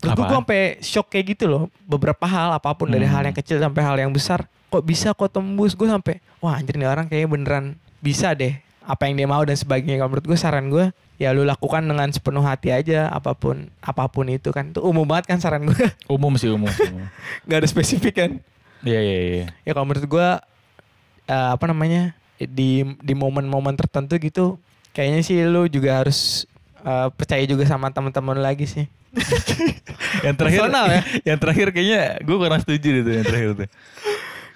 menurut gue sampai shock kayak gitu loh beberapa hal apa pun dari Hmm. hal yang kecil sampai hal yang besar kok bisa kok tembus gue sampai wah anjir nih orang kayaknya beneran bisa deh apa yang dia mau dan sebagainya kalau menurut gue saran gue ya lu lakukan dengan sepenuh hati aja apa pun apa pun itu kan itu umum banget kan saran gue Umum sih umum. nggak ada spesifik kan Iya iya iya. ya kalau menurut gua eh, apa namanya di di momen-momen tertentu gitu kayaknya sih lu juga harus eh, percaya juga sama teman-teman lagi sih Yang terakhir Personal ya? Yang terakhir kayaknya gue kurang setuju itu yang terakhir tuh.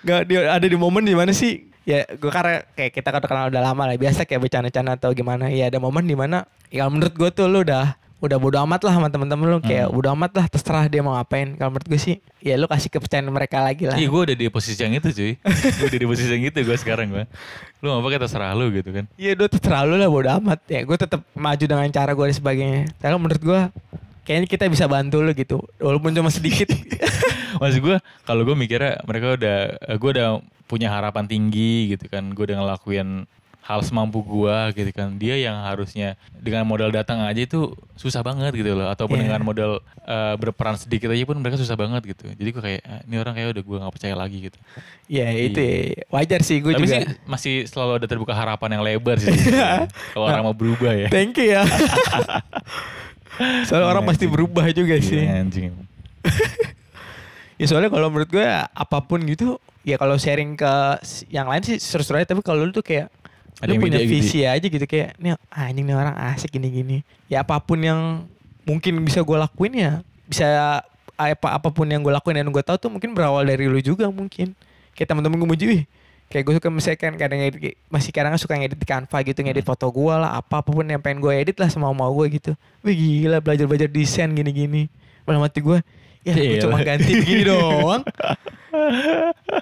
Gak di, ada di momen di mana sih ya gue karena kayak kita kan udah kenal udah lama lah biasa kayak bercanda-canda atau gimana ya ada momen di mana ya kalau menurut gue tuh lu udah udah bodo amat lah sama temen-temen lu kayak Hmm. bodo amat lah terserah dia mau ngapain kalau menurut gue sih ya lu kasih kepercayaan mereka lagi lah Iya gue udah di posisi yang itu cuy. gue udah di posisi yang itu gue sekarang gue. Lu mau apa kita terserah lu gitu kan. Iya udah terlalu lah bodo amat ya gue tetap maju dengan cara gue dan sebagainya tapi menurut gue kayaknya kita bisa bantu lu gitu walaupun cuma sedikit Maksud gue kalau gue mikirnya mereka udah gue udah punya harapan tinggi gitu kan. Gue udah ngelakuin hal semampu gue gitu kan. Dia yang harusnya dengan modal datang aja itu susah banget gitu loh. Ataupun Iya. dengan modal eh, berperan sedikit aja pun mereka susah banget gitu. Jadi gue kayak "Ah, ini orang kayak udah gue gak percaya lagi gitu. ya itu ya. wajar sih gue Tapi juga sih masih selalu ada terbuka harapan yang lebar sih. kalau orang mau berubah ya. thank you ya soalnya orang Iya, pasti anjing. berubah juga sih Iya, anjing. ya soalnya kalau menurut gue apa pun gitu ya kalau sharing ke yang lain sih seru-seru aja tapi kalau lu tuh kayak Ada lu punya gitu visi aja gitu kayak nih anjing nih orang asik gini-gini ya apa pun yang mungkin bisa gue lakuin ya bisa apa apa pun yang gue lakuin dan gue tahu tuh mungkin berawal dari lu juga mungkin kayak teman-teman gue muji kayak gue suka misalnya kan kadang edit, masih kadang suka ngedit di Canva gitu ngedit Hmm. foto gue lah apa apa pun yang pengen gue edit lah semau mau gue gitu wih gila belajar belajar desain gini-gini malah mati gue ya gue Iya. cuma ganti begini doang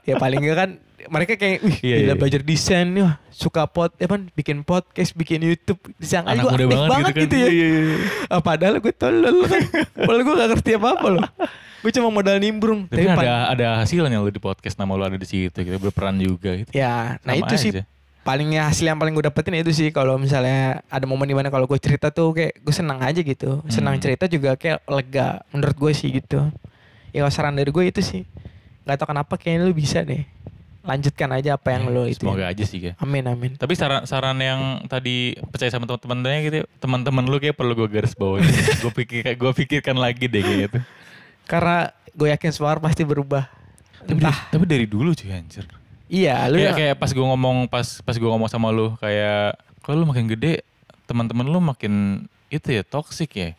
ya paling enggak kan mereka kayak wih Iya, gila iya. belajar desain nih wah, suka pot ya kan bikin podcast bikin YouTube gua muda aktif banget, gitu, kan. ya Iya, iya, iya. Ah, padahal gue tolol kan padahal gue gak ngerti apa-apa loh gue cuma modal nimbrung Tapi ada ada hasilnya lu di podcast nama lu ada di situ gitu berperan juga gitu. ya nah Sama itu sih aja. palingnya hasil yang paling gue dapetin itu sih kalau misalnya ada momen di mana kalau gue cerita tuh kayak gue senang aja gitu senang Hmm. cerita juga kayak lega menurut gue sih gitu ya saran dari gue itu sih nggak tau kenapa kayaknya lu bisa deh lanjutkan aja apa yang lu itu Ya, Semoga aja sih ya. amin amin Tapi saran saran yang tadi percaya sama teman-temannya gitu, teman-teman lu kayak perlu gue garis bawahi. gue pikir gue pikirkan lagi deh kayak gitu. Karena gue yakin semua orang pasti berubah Tapi, entah dari, tapi dari dulu cuy anjir. iya lu Kayak, ya kayak pas gue ngomong pas pas gue ngomong sama lu kayak kalau lu makin gede teman-teman lu makin itu ya toxic ya.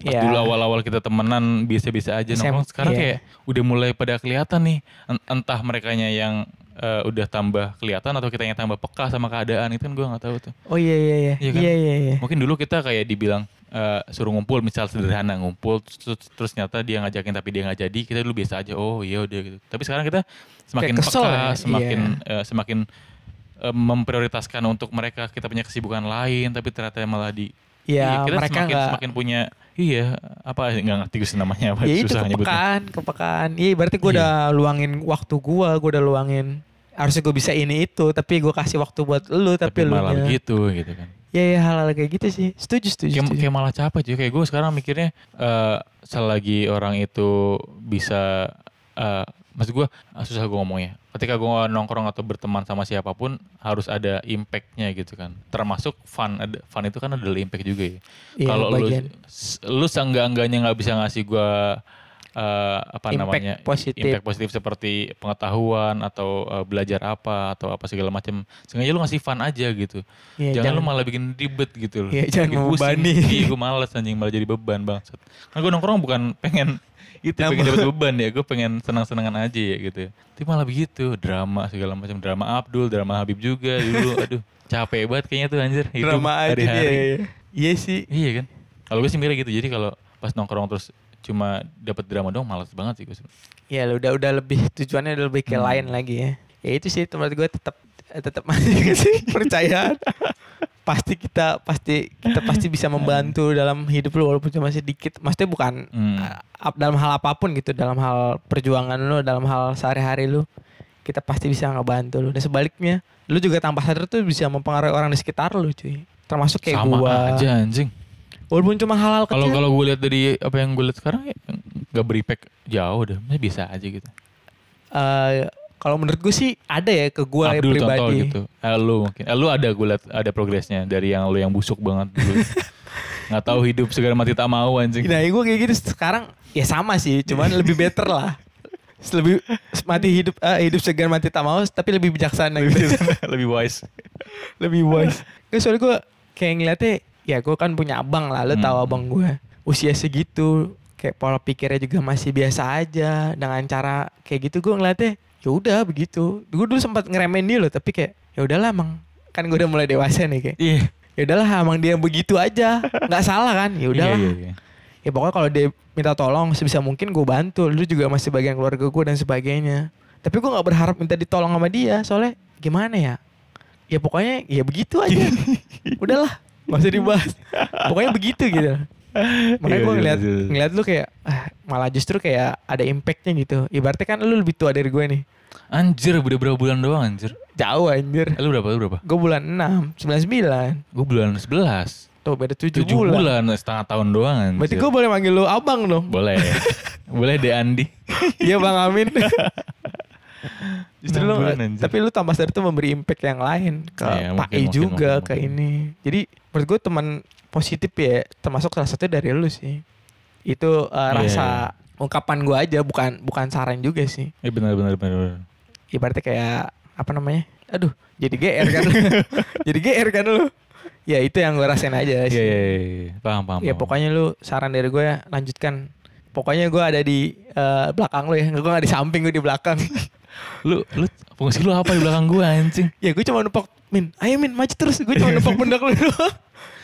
Pas Iya. dulu awal-awal kita temenan biasa-biasa aja nongkrong sekarang iya. kayak udah mulai pada kelihatan nih En- entah merekanya yang eh, udah tambah kelihatan atau kita yang tambah peka sama keadaan itu kan gue nggak tahu tuh. oh iya iya iya Iya kan? iya iya iya Mungkin dulu kita kayak dibilang eh, suruh ngumpul misal sederhana ngumpul terus, terus ternyata dia ngajakin tapi dia nggak jadi kita dulu biasa aja oh iya udah gitu. Tapi sekarang kita semakin Kayak kesel peka, ya? semakin Iya. eh, semakin eh, memprioritaskan untuk mereka kita punya kesibukan lain tapi ternyata malah di Iya, Iya, kita mereka semakin, nggak semakin punya iya apa nggak ngerti gue namanya apa ya itu susah nyebutnya. kepekaan kepekaan iya berarti gue Iya. udah luangin waktu gue gue udah luangin harusnya gue bisa ini itu tapi gue kasih waktu buat lu tapi, Tapi lu malah begitu gitu kan. ya ya hal-hal kayak gitu sih setuju setuju, Kayak, kayak malah capek cuy. Kayak gue sekarang mikirnya eh selagi orang itu bisa eh maksud gue ah, susah gue ngomongnya. Ketika gue nongkrong atau berteman sama siapa pun harus ada impactnya gitu kan. Termasuk fun. Ada, fun itu kan adalah impact juga ya. Iya, Kalau lu lu seenggak-enggaknya nggak bisa ngasih gue eh apa Impact namanya positif. impact positif seperti pengetahuan atau eh, belajar apa atau apa segala macam. Sengaja lu ngasih fun aja gitu. Iya, jangan, lu malah bikin ribet gitu loh. Iya, jangan membebani. Iya, gue males anjing malah jadi beban bangsat. Kan gue nongkrong bukan pengen itu pengen dapat beban ya, gue pengen senang-senangan aja ya gitu. Tapi malah begitu, drama segala macam, drama Abdul, drama Habib juga dulu. Aduh, capek banget kayaknya tuh anjir. drama aja hari-hari. dia iya sih Iya kan? Kalau gue sih mikirnya gitu. Jadi kalau pas nongkrong terus cuma dapat drama dong malas banget sih gue Ya lu udah udah lebih tujuannya udah lebih ke Hmm. lain lagi ya. Ya itu sih menurut gue tetap tetap masih sih percayaan. pasti kita pasti kita pasti bisa membantu dalam hidup lu walaupun cuma sedikit. Maksudnya bukan Hmm. uh, dalam hal apa pun gitu, dalam hal perjuangan lu, dalam hal sehari-hari lu, kita pasti bisa ngebantu lu. Dan sebaliknya, lu juga tanpa sadar tuh bisa mempengaruhi orang di sekitar lu, cuy. Termasuk kayak sama gua. aja anjing Walaupun cuma kalau kecil. kalau gue lihat dari apa yang gue lihat sekarang ya nggak berimpact jauh dah masih biasa aja gitu eh, kalau menurut gue sih ada ya ke gue Abdul contoh pribadi. gitu eh, lu mungkin eh, lu ada gue lihat ada progresnya dari yang lu yang busuk banget dulu nggak tahu hidup segala mati tak mau anjing Nah, gue kayak gitu sekarang ya sama sih, cuman lebih better lah. Lebih mati hidup eh, hidup segan mati tak mau, tapi lebih bijaksana gitu. lebih wise lebih wise. Gak soalnya gue kayak ngeliatnya, ya gue kan punya abang lah, lo Hmm. tahu abang gue. Usia segitu, kayak pola pikirnya juga masih biasa aja. Dengan cara kayak gitu gue ngeliatnya, ya udah begitu. Gue dulu sempat ngeremehin dia loh, tapi kayak ya udahlah emang kan gue udah mulai dewasa nih kayak. iya Ya udahlah emang dia begitu aja, nggak salah kan? Ya udahlah. iya, iya, iya. ya pokoknya kalau dia minta tolong sebisa mungkin gue bantu lu juga masih bagian keluarga gue dan sebagainya tapi gue nggak berharap minta ditolong sama dia soalnya gimana ya ya pokoknya ya begitu aja udahlah nggak usah dibahas. Pokoknya begitu gitu. Makanya Iya, gue iya, ngeliat iya. ngeliat lu kayak ah, malah justru kayak ada impactnya gitu. Ibaratnya kan lu lebih tua dari gue nih. Anjir udah berapa bulan doang anjir? Jauh anjir. Eh, lu berapa lu berapa? Gue bulan 6 99 gue bulan 11 tuh beda 7, 7 bulan. bulan. setengah tahun doang anjir. Berarti gue boleh manggil lu abang dong. Boleh. Boleh deh Andi. Iya Bang Amin. Justru lu, anjir. tapi lu tambah sadar tuh memberi impact yang lain ke Iya, Pak E juga mungkin, ke mungkin. ini. Jadi menurut gue teman positif ya termasuk salah satu dari lu sih. Itu uh, Iya, rasa ungkapan gue aja bukan bukan saran juga sih. eh benar benar benar benar. Ibaratnya kayak apa namanya? Aduh, jadi GR kan. jadi GR kan lu. Ya itu yang gue rasain aja Iya sih. iya iya, iya. paham paham. Ya paham. pokoknya lu saran dari gue ya lanjutkan. Pokoknya gue ada di eh, belakang lu ya, gue gak di samping gue di belakang. lu lu fungsi lu apa di belakang gua anjing? Ya gue cuma nepok Min. Ayo Min maju terus. Gue cuma nepok pundak lu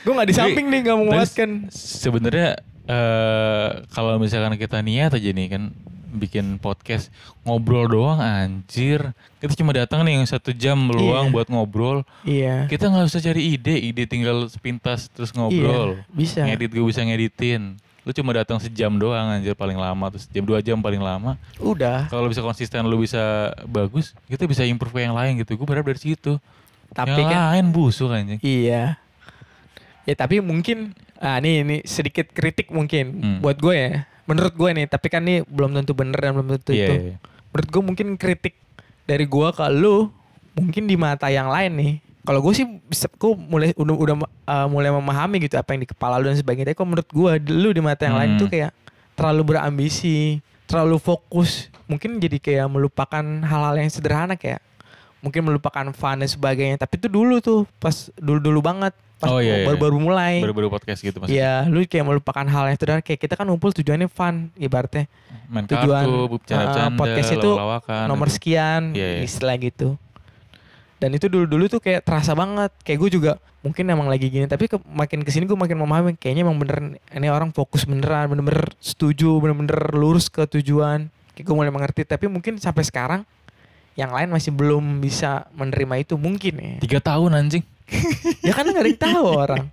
Gue gak di samping nih Gak menguatkan Sebenarnya eh kalau misalkan kita niat aja nih kan bikin podcast ngobrol doang anjir. Kita cuma datang nih yang satu jam meluang Iya. buat ngobrol. Iya. Kita nggak usah cari ide. Ide tinggal sepintas terus ngobrol. Iya Bisa. Ngedit gue bisa ngeditin lu cuma datang sejam doang anjir paling lama terus jam dua jam paling lama. Udah. Kalau bisa konsisten lu bisa bagus kita bisa improve yang lain gitu. Gue berharap dari situ. Tapi yang kan lain busuk anjing. Iya. Ya tapi mungkin Ah nih ini sedikit kritik mungkin Hmm. Buat gue ya. Menurut gue nih Tapi kan nih belum tentu bener dan belum tentu Iya, itu. iya. Menurut gue mungkin kritik Dari gue ke lu Mungkin di mata yang lain nih kalau gue sih bisa, gue mulai udah udah uh, mulai memahami gitu apa yang di kepala lu dan sebagainya. Tapi kalau menurut gue, lu di mata yang lain Hmm. tuh kayak terlalu berambisi, terlalu fokus, mungkin jadi kayak melupakan hal-hal yang sederhana kayak mungkin melupakan fun dan sebagainya. Tapi itu dulu tuh pas dulu-dulu banget, pas Oh, iya, iya. baru-baru mulai. baru-baru podcast gitu maksudnya Iya, lu kayak melupakan hal yang sederhana kayak kita kan ngumpul tujuannya fun ibaratnya main tujuan, kartu uh, podcast itu nomor sekian Iya, iya. istilah gitu. Dan itu dulu-dulu tuh kayak terasa banget. Kayak gue juga mungkin emang lagi gini. Tapi ke, makin ke sini gue makin memahami. Kayaknya emang bener ini orang fokus beneran. Bener-bener setuju. Bener-bener lurus ke tujuan. Kayak gue mulai mengerti. Tapi mungkin sampai sekarang yang lain masih belum bisa menerima itu mungkin ya. tiga tahun anjing ya kan nggak ada yang tahu orang.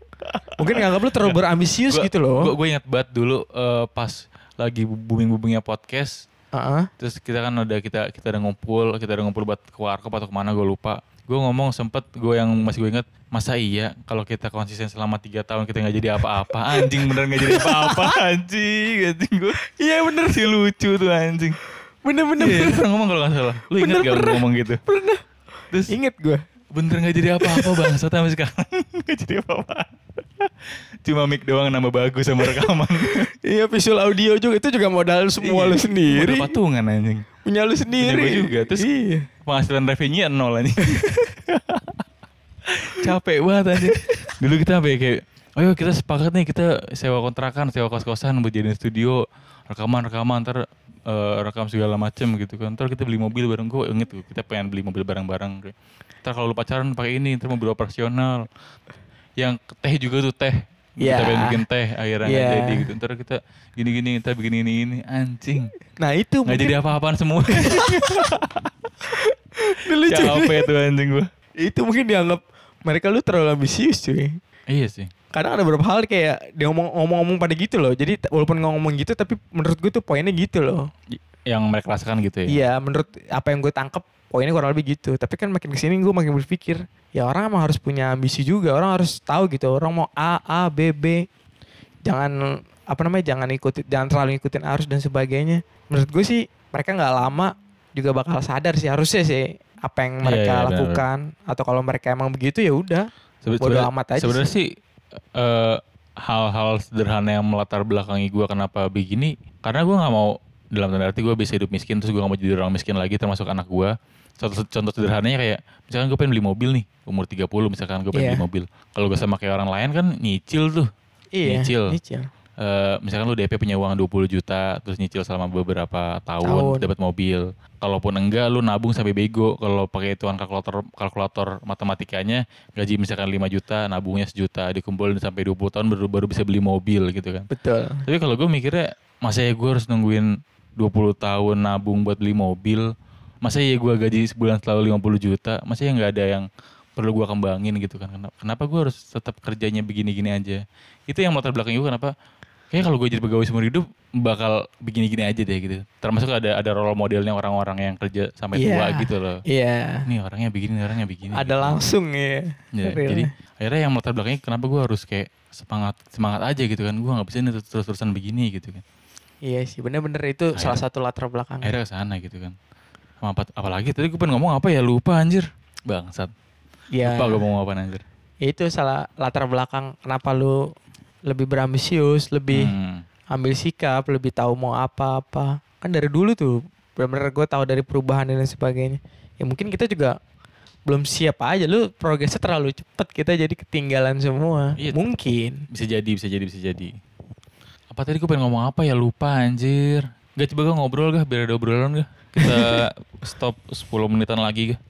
Mungkin nganggap lu terlalu berambisius Gua- gitu loh. gue gue ingat banget dulu eh, pas lagi booming boomingnya podcast Heeh. terus kita kan ada kita kita ada ngumpul kita ada ngumpul buat ke warkop atau ke mana gue lupa gue ngomong sempet gue yang masih gue ingat masa iya kalau kita konsisten selama tiga tahun kita nggak jadi apa-apa anjing bener nggak jadi apa-apa anjing anjing gue iya bener sih lucu tuh anjing Bener-bener. iya lu pernah ngomong kalau nggak salah lu Bener, gak pernah. ngomong gitu Pernah. terus Ingat gue. bener nggak jadi apa-apa bang sampai sekarang nggak jadi apa-apa cuma mic doang nama bagus sama rekaman Iya visual audio juga itu juga modal semua lu sendiri. Modal patungan anjing Punya lu sendiri. Punya juga. Terus- iya. penghasilan revenue nol anjing. Capek banget anjing. Dulu kita sampai kayak ayo kita sepakat nih kita sewa kontrakan sewa kos-kosan buat jadiin studio rekaman rekaman ntar eh, rekam segala macem gitu kan. Ntar kita beli mobil bareng. Gue inget tuh kita pengen beli mobil bareng-bareng ntar kalau lu pacaran pakai ini ntar mobil operasional. Yang teh juga tuh teh Iya. Kita pengen bikin teh akhirnya nggak Iya. jadi gitu. Ntar kita gini-gini, kita bikin ini ini anjing. Nah itu Nggak mungkin jadi apa-apaan semua. lucu. Capek tuh anjing gua. itu mungkin dianggap mereka lu terlalu ambisius cuy. Iya sih. Kadang ada beberapa hal kayak dia ngomong ngomong pakai gitu loh. Jadi walaupun ngomong gitu tapi menurut gue tuh poinnya gitu loh. Yang mereka rasakan gitu ya. Iya, menurut apa yang gue tangkep poinnya kurang lebih gitu. Tapi kan makin ke sini gue makin berpikir, ya orang emang harus punya ambisi juga. Orang harus tahu gitu. Orang mau A, A, B, B. Jangan apa namanya? Jangan ikuti, jangan terlalu ngikutin arus dan sebagainya. Menurut gue sih mereka nggak lama juga bakal sadar sih harusnya sih apa yang Iya, mereka iya, benar. lakukan atau kalau mereka emang begitu ya udah bodo amat aja Sebenarnya sih eh, hal-hal sederhana yang melatar belakangi gue kenapa begini karena gue nggak mau dalam tanda arti gue bisa hidup miskin terus gue gak mau jadi orang miskin lagi termasuk anak gue contoh, contoh sederhananya kayak misalkan gue pengen beli mobil nih umur 30 misalkan gue pengen Iya. beli mobil kalau gue sama kayak orang lain kan nyicil tuh iya Nyicil. nyicil. Eh, misalkan lu DP punya uang 20 juta terus nyicil selama beberapa tahun, Tahun. dapat mobil. Kalaupun enggak lu nabung sampai bego kalau pakai hitungan kalkulator kalkulator matematikanya gaji misalkan 5 juta, nabungnya sejuta, dikumpulin sampai 20 tahun baru baru bisa beli mobil gitu kan. betul Tapi kalau gue mikirnya masa ya gue harus nungguin 20 tahun nabung buat beli mobil? Masa ya gue gaji sebulan selalu 50 juta? Masa ya nggak ada yang perlu gue kembangin gitu kan? Kenapa, kenapa gue harus tetap kerjanya begini-gini aja? Itu yang latar belakang gue kenapa kayak kalau gue jadi pegawai seumur hidup bakal begini-gini aja deh gitu. Termasuk ada ada role modelnya orang-orang yang kerja sampai tua Iya. gitu loh. iya Nih orangnya begini, orangnya begini. ada gitu. langsung ya, Ya, Real. jadi akhirnya yang latar belakangnya kenapa gue harus kayak semangat semangat aja gitu kan gue nggak bisa nih terus terusan begini gitu kan iya sih bener-bener itu salah Akhirnya- satu latar belakang akhirnya ke sana gitu kan apalagi tadi gue pengen ngomong apa ya lupa anjir bangsat Iya. lupa gue mau ngomong apa anjir Ya itu salah latar belakang kenapa lu lebih berambisius, lebih Hmm. ambil sikap, lebih tahu mau apa-apa. Kan dari dulu tuh benar-benar gue tahu dari perubahan dan sebagainya. Ya mungkin kita juga belum siap aja lu progresnya terlalu cepet kita jadi ketinggalan semua. Iya. Mungkin. bisa jadi bisa jadi bisa jadi apa tadi gue pengen ngomong apa ya? Lupa anjir. Gak coba gue ngobrol gak biar ada obrolan gak kita stop 10 menitan lagi gak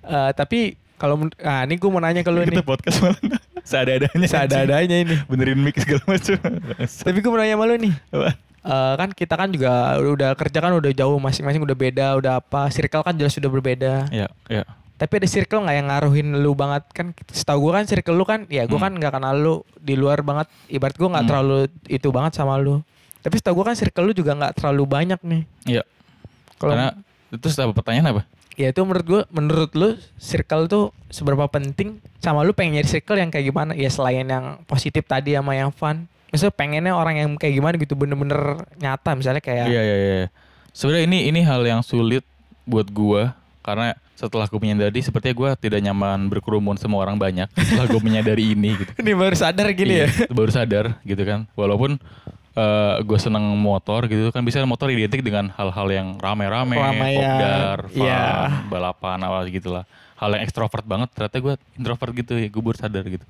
Eh, tapi kalau men- ah ini gue mau nanya ke lu nih. podcast malah seada-adanya Seada-adanya ini. benerin mic segala macam. Tapi gue mau nanya sama lu nih. Apa? Eh, kan kita kan juga udah kerja kan udah jauh masing-masing udah beda udah apa circle kan jelas sudah berbeda. Ya ya tapi ada circle nggak yang ngaruhin lu banget? Kan setahu gue kan circle lu kan ya gue Hmm. kan nggak kenal lu di luar banget. Ibarat gue nggak Hmm. terlalu itu banget sama lu. Tapi setahu gue kan circle lu juga nggak terlalu banyak nih. Iya. kalau karena terus apa pertanyaan apa? Ya itu menurut gue menurut lu circle tuh seberapa penting? Sama lu pengen nyari circle yang kayak gimana? Ya selain yang positif tadi sama yang fun. Maksudnya pengennya orang yang kayak gimana gitu bener-bener nyata misalnya kayak Iya iya iya. Sebenarnya ini ini hal yang sulit buat gua. Karena setelah gue menyadari sepertinya gua tidak nyaman berkerumun sama orang banyak setelah gue menyadari ini gitu. ini baru sadar gini ya Iya, Baru sadar gitu kan. Walaupun gue seneng motor gitu kan bisa motor identik dengan hal-hal yang rame-rame, Keramaian, kopdar, fun, iya. balapan apa gitu lah. Hal yang ekstrovert banget ternyata gue introvert gitu ya gue baru sadar gitu.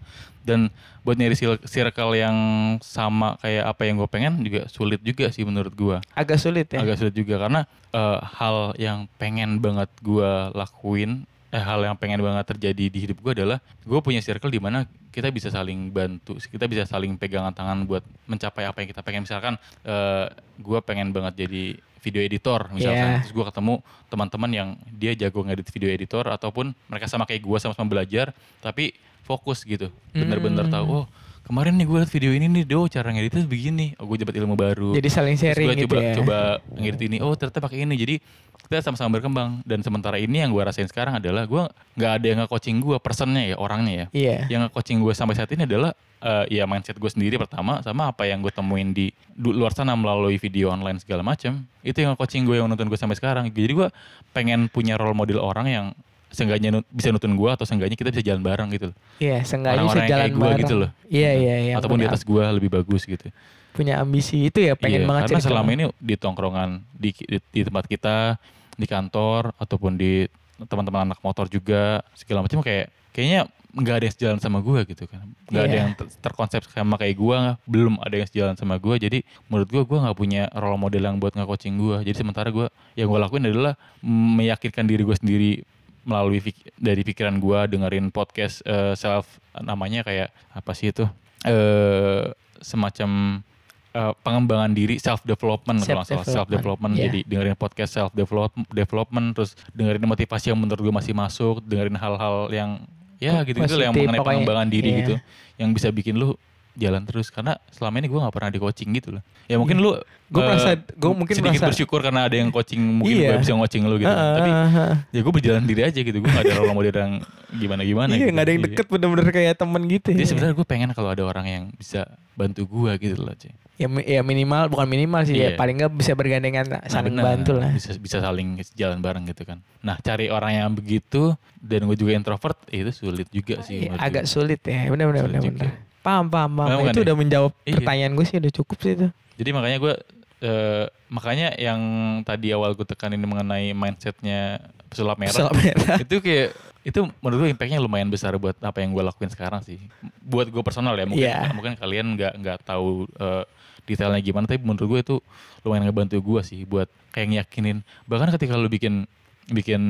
Dan buat nyari circle yang sama kayak apa yang gue pengen juga sulit juga sih menurut gua agak sulit ya agak sulit juga karena eh, hal yang pengen banget gua lakuin eh hal yang pengen banget terjadi di hidup gua adalah gue punya circle di mana kita bisa saling bantu kita bisa saling pegangan tangan buat mencapai apa yang kita pengen misalkan eh gue pengen banget jadi video editor misalkan Yeah. terus gue ketemu teman-teman yang dia jago ngedit video editor ataupun mereka sama kayak gue sama-sama belajar tapi fokus gitu bener-bener Hmm. tahu oh kemarin nih gue liat video ini nih do cara ngeditnya begini. Oh gue dapat ilmu baru. Jadi saling sharing gitu coba ya. coba ngedit ini oh ternyata pakai ini. Jadi kita sama-sama berkembang. Dan sementara ini yang gue rasain sekarang adalah gue nggak ada yang nge-coaching gue personnya ya orangnya ya. Iya. Yang nge-coaching gue sampai saat ini adalah eh, ya mindset gue sendiri pertama sama apa yang gue temuin di luar sana melalui video online segala macam itu yang nge-coaching gue yang nonton gue sampai sekarang. Jadi gue pengen punya role model orang yang seenggaknya nut- bisa nutun gue atau seenggaknya kita bisa jalan bareng gitu. Loh. iya seenggaknya bisa Orang-orang yang jalan gua bareng. gitu loh. iya iya iya ataupun di atas gue lebih bagus gitu. Punya ambisi itu ya pengen Iya, banget karena selama ini di tongkrongan di, di, di tempat kita di kantor ataupun di teman-teman anak motor juga segala macam kayak kayaknya nggak ada yang sejalan sama gue gitu kan. Nggak ada Iya. yang ter- terkonsep sama kayak gue belum ada yang sejalan sama gue jadi menurut gue gue nggak punya role model yang buat nggak coaching gue jadi sementara gue yang gue lakuin adalah meyakinkan diri gue sendiri melalui fik- dari pikiran gue dengerin podcast eh, self namanya kayak apa sih itu eh semacam eh, pengembangan diri self development kalau nggak salah self development iya. jadi dengerin podcast self development terus dengerin motivasi yang menurut gue masih masuk dengerin hal-hal yang ya gitu gitu yang mengenai pengembangan diri Iya. gitu yang bisa bikin lu jalan terus karena selama ini gue nggak pernah di coaching gitu loh ya mungkin lu Gue eh, merasa, gue mungkin sedikit merasa bersyukur karena ada yang coaching mungkin Iya. gue bisa coaching lu gitu Heeh, tapi heeh. ya gue berjalan diri aja gitu gue gak ada role model yang gimana gimana iya gitu. nggak ada yang Iya. deket bener-bener kayak temen gitu. jadi ya. sebenarnya gue pengen kalau ada orang yang bisa bantu gue gitu loh cuy ya, ya minimal bukan minimal sih ya Iya. paling nggak bisa bergandengan lah, Nah, saling benar. bantu lah. bisa bisa saling jalan bareng gitu kan nah cari orang yang begitu dan gue juga introvert eh, itu sulit juga sih Iya, menurut agak sulit ya benar benar Paham paham paham. Kan itu ya? udah menjawab Iya. pertanyaan gue sih udah cukup sih itu. jadi makanya gue eh, makanya yang tadi awal gue tekanin mengenai mindsetnya pesulap merah Pesulap merah. itu kayak itu menurut gue impactnya lumayan besar buat apa yang gue lakuin sekarang sih buat gue personal ya mungkin Iya. mungkin kalian nggak nggak tahu eh, detailnya gimana tapi menurut gue itu lumayan ngebantu gue sih buat kayak ngiyakinin bahkan ketika lu bikin bikin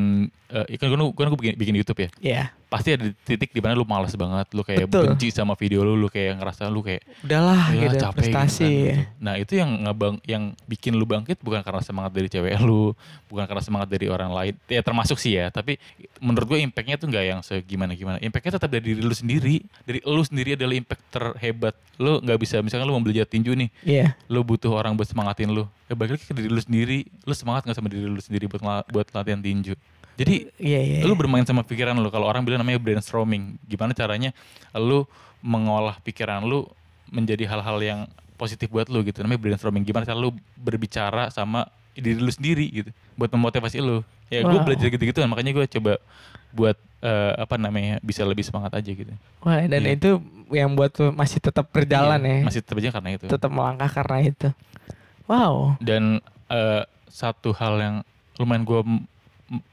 eh kan gue kan gue bikin, bikin YouTube ya Iya. Pasti ada titik di mana lu malas banget lu kayak Betul. benci sama video lu lu kayak ngerasa lu kayak Udahlah Ya, gitu capek prestasi. gitu ya. kan, gitu. Nah itu yang ngebang, yang bikin lu bangkit bukan karena semangat dari cewek lu, bukan karena semangat dari orang lain. Ya termasuk sih ya, tapi menurut gue impactnya tuh nggak yang segimana gimana. Impactnya tetap dari diri lu sendiri. Dari lu sendiri adalah impact terhebat. Lu nggak bisa, misalkan lu mau belajar tinju nih, Iya. lu butuh orang buat semangatin lu. Ya balik lagi ke diri lu sendiri. Lu semangat nggak sama diri lu sendiri buat buat latihan tinju. Jadi Iya iya. lu bermain sama pikiran lu kalau orang bilang namanya brainstorming gimana caranya lu mengolah pikiran lu menjadi hal-hal yang positif buat lu gitu namanya brainstorming gimana cara lu berbicara sama diri lu sendiri gitu buat memotivasi lu ya gue Wow. belajar gitu-gitu makanya gue coba buat eh, apa namanya bisa lebih semangat aja gitu Wah dan Iya. itu yang buat lu masih tetap berjalan Iya, ya. masih tetap aja karena itu Tetap melangkah karena itu. Wow. dan eh, satu hal yang lumayan gue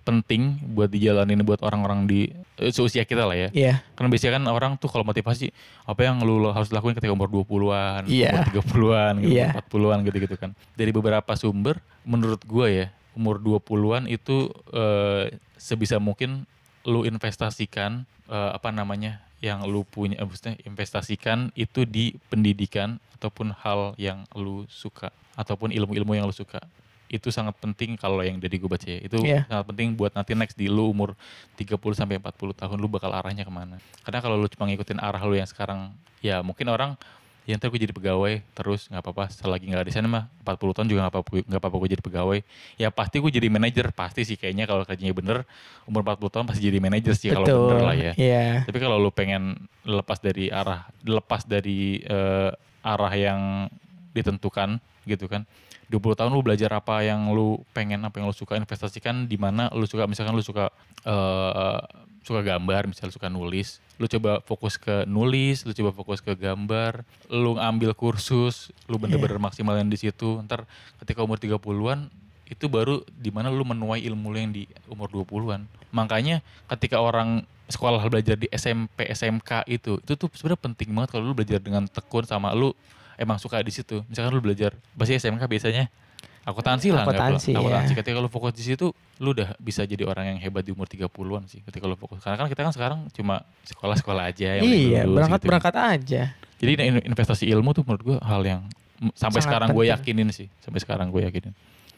penting buat dijalanin buat orang-orang di eh, seusia kita lah ya Iya. Karena biasanya kan orang tuh kalau motivasi apa yang lu harus lakuin ketika umur 20-an, Iya. umur 30-an, gitu, Iya. 40-an gitu-gitu kan. Dari beberapa sumber menurut gua ya, umur 20-an itu eh, sebisa mungkin lu investasikan eh, apa namanya? yang lu punya eh, maksudnya investasikan itu di pendidikan ataupun hal yang lu suka ataupun ilmu-ilmu yang lu suka. Itu sangat penting kalau yang dari gue baca ya. Itu Iya. sangat penting buat nanti next di lu umur 30 sampai 40 tahun lu bakal arahnya ke mana. Karena kalau lu cuma ngikutin arah lu yang sekarang, ya mungkin orang ya ntar gue jadi pegawai terus nggak apa-apa selagi nggak di sana mah 40 tahun juga nggak apa-apa nggak apa-apa gue jadi pegawai ya pasti gue jadi manajer pasti sih kayaknya kalau kerjanya bener umur 40 tahun pasti jadi manajer sih kalau bener lah ya Iya. tapi kalau lu pengen lepas dari arah lepas dari eh, arah yang ditentukan gitu kan 20 tahun lu belajar apa yang lu pengen apa yang lu suka investasikan di mana lu suka. Misalkan lu suka eh, suka gambar misalnya suka nulis lu coba fokus ke nulis lu coba fokus ke gambar lu ambil kursus lu bener-bener maksimalin di situ. Ntar ketika umur 30-an itu baru di mana lu menuai ilmu lu yang di umur 20-an. Makanya ketika orang sekolah belajar di SMP, SMK itu, itu tuh sebenarnya penting banget kalau lu belajar dengan tekun sama lu emang suka di situ. Misalkan lu belajar bahasa SMK biasanya akuntansi lah Akuntansi, perlu- akuntansi. ya. Ketika lu fokus di situ, lu udah bisa jadi orang yang hebat di umur 30-an sih ketika lu fokus. Karena kan kita kan sekarang cuma sekolah-sekolah aja yang Iya, lulus berangkat gitu. berangkat aja. Jadi in- investasi ilmu tuh menurut gua hal yang sampai Sangat sekarang gue yakinin sih. Sampai sekarang gue yakinin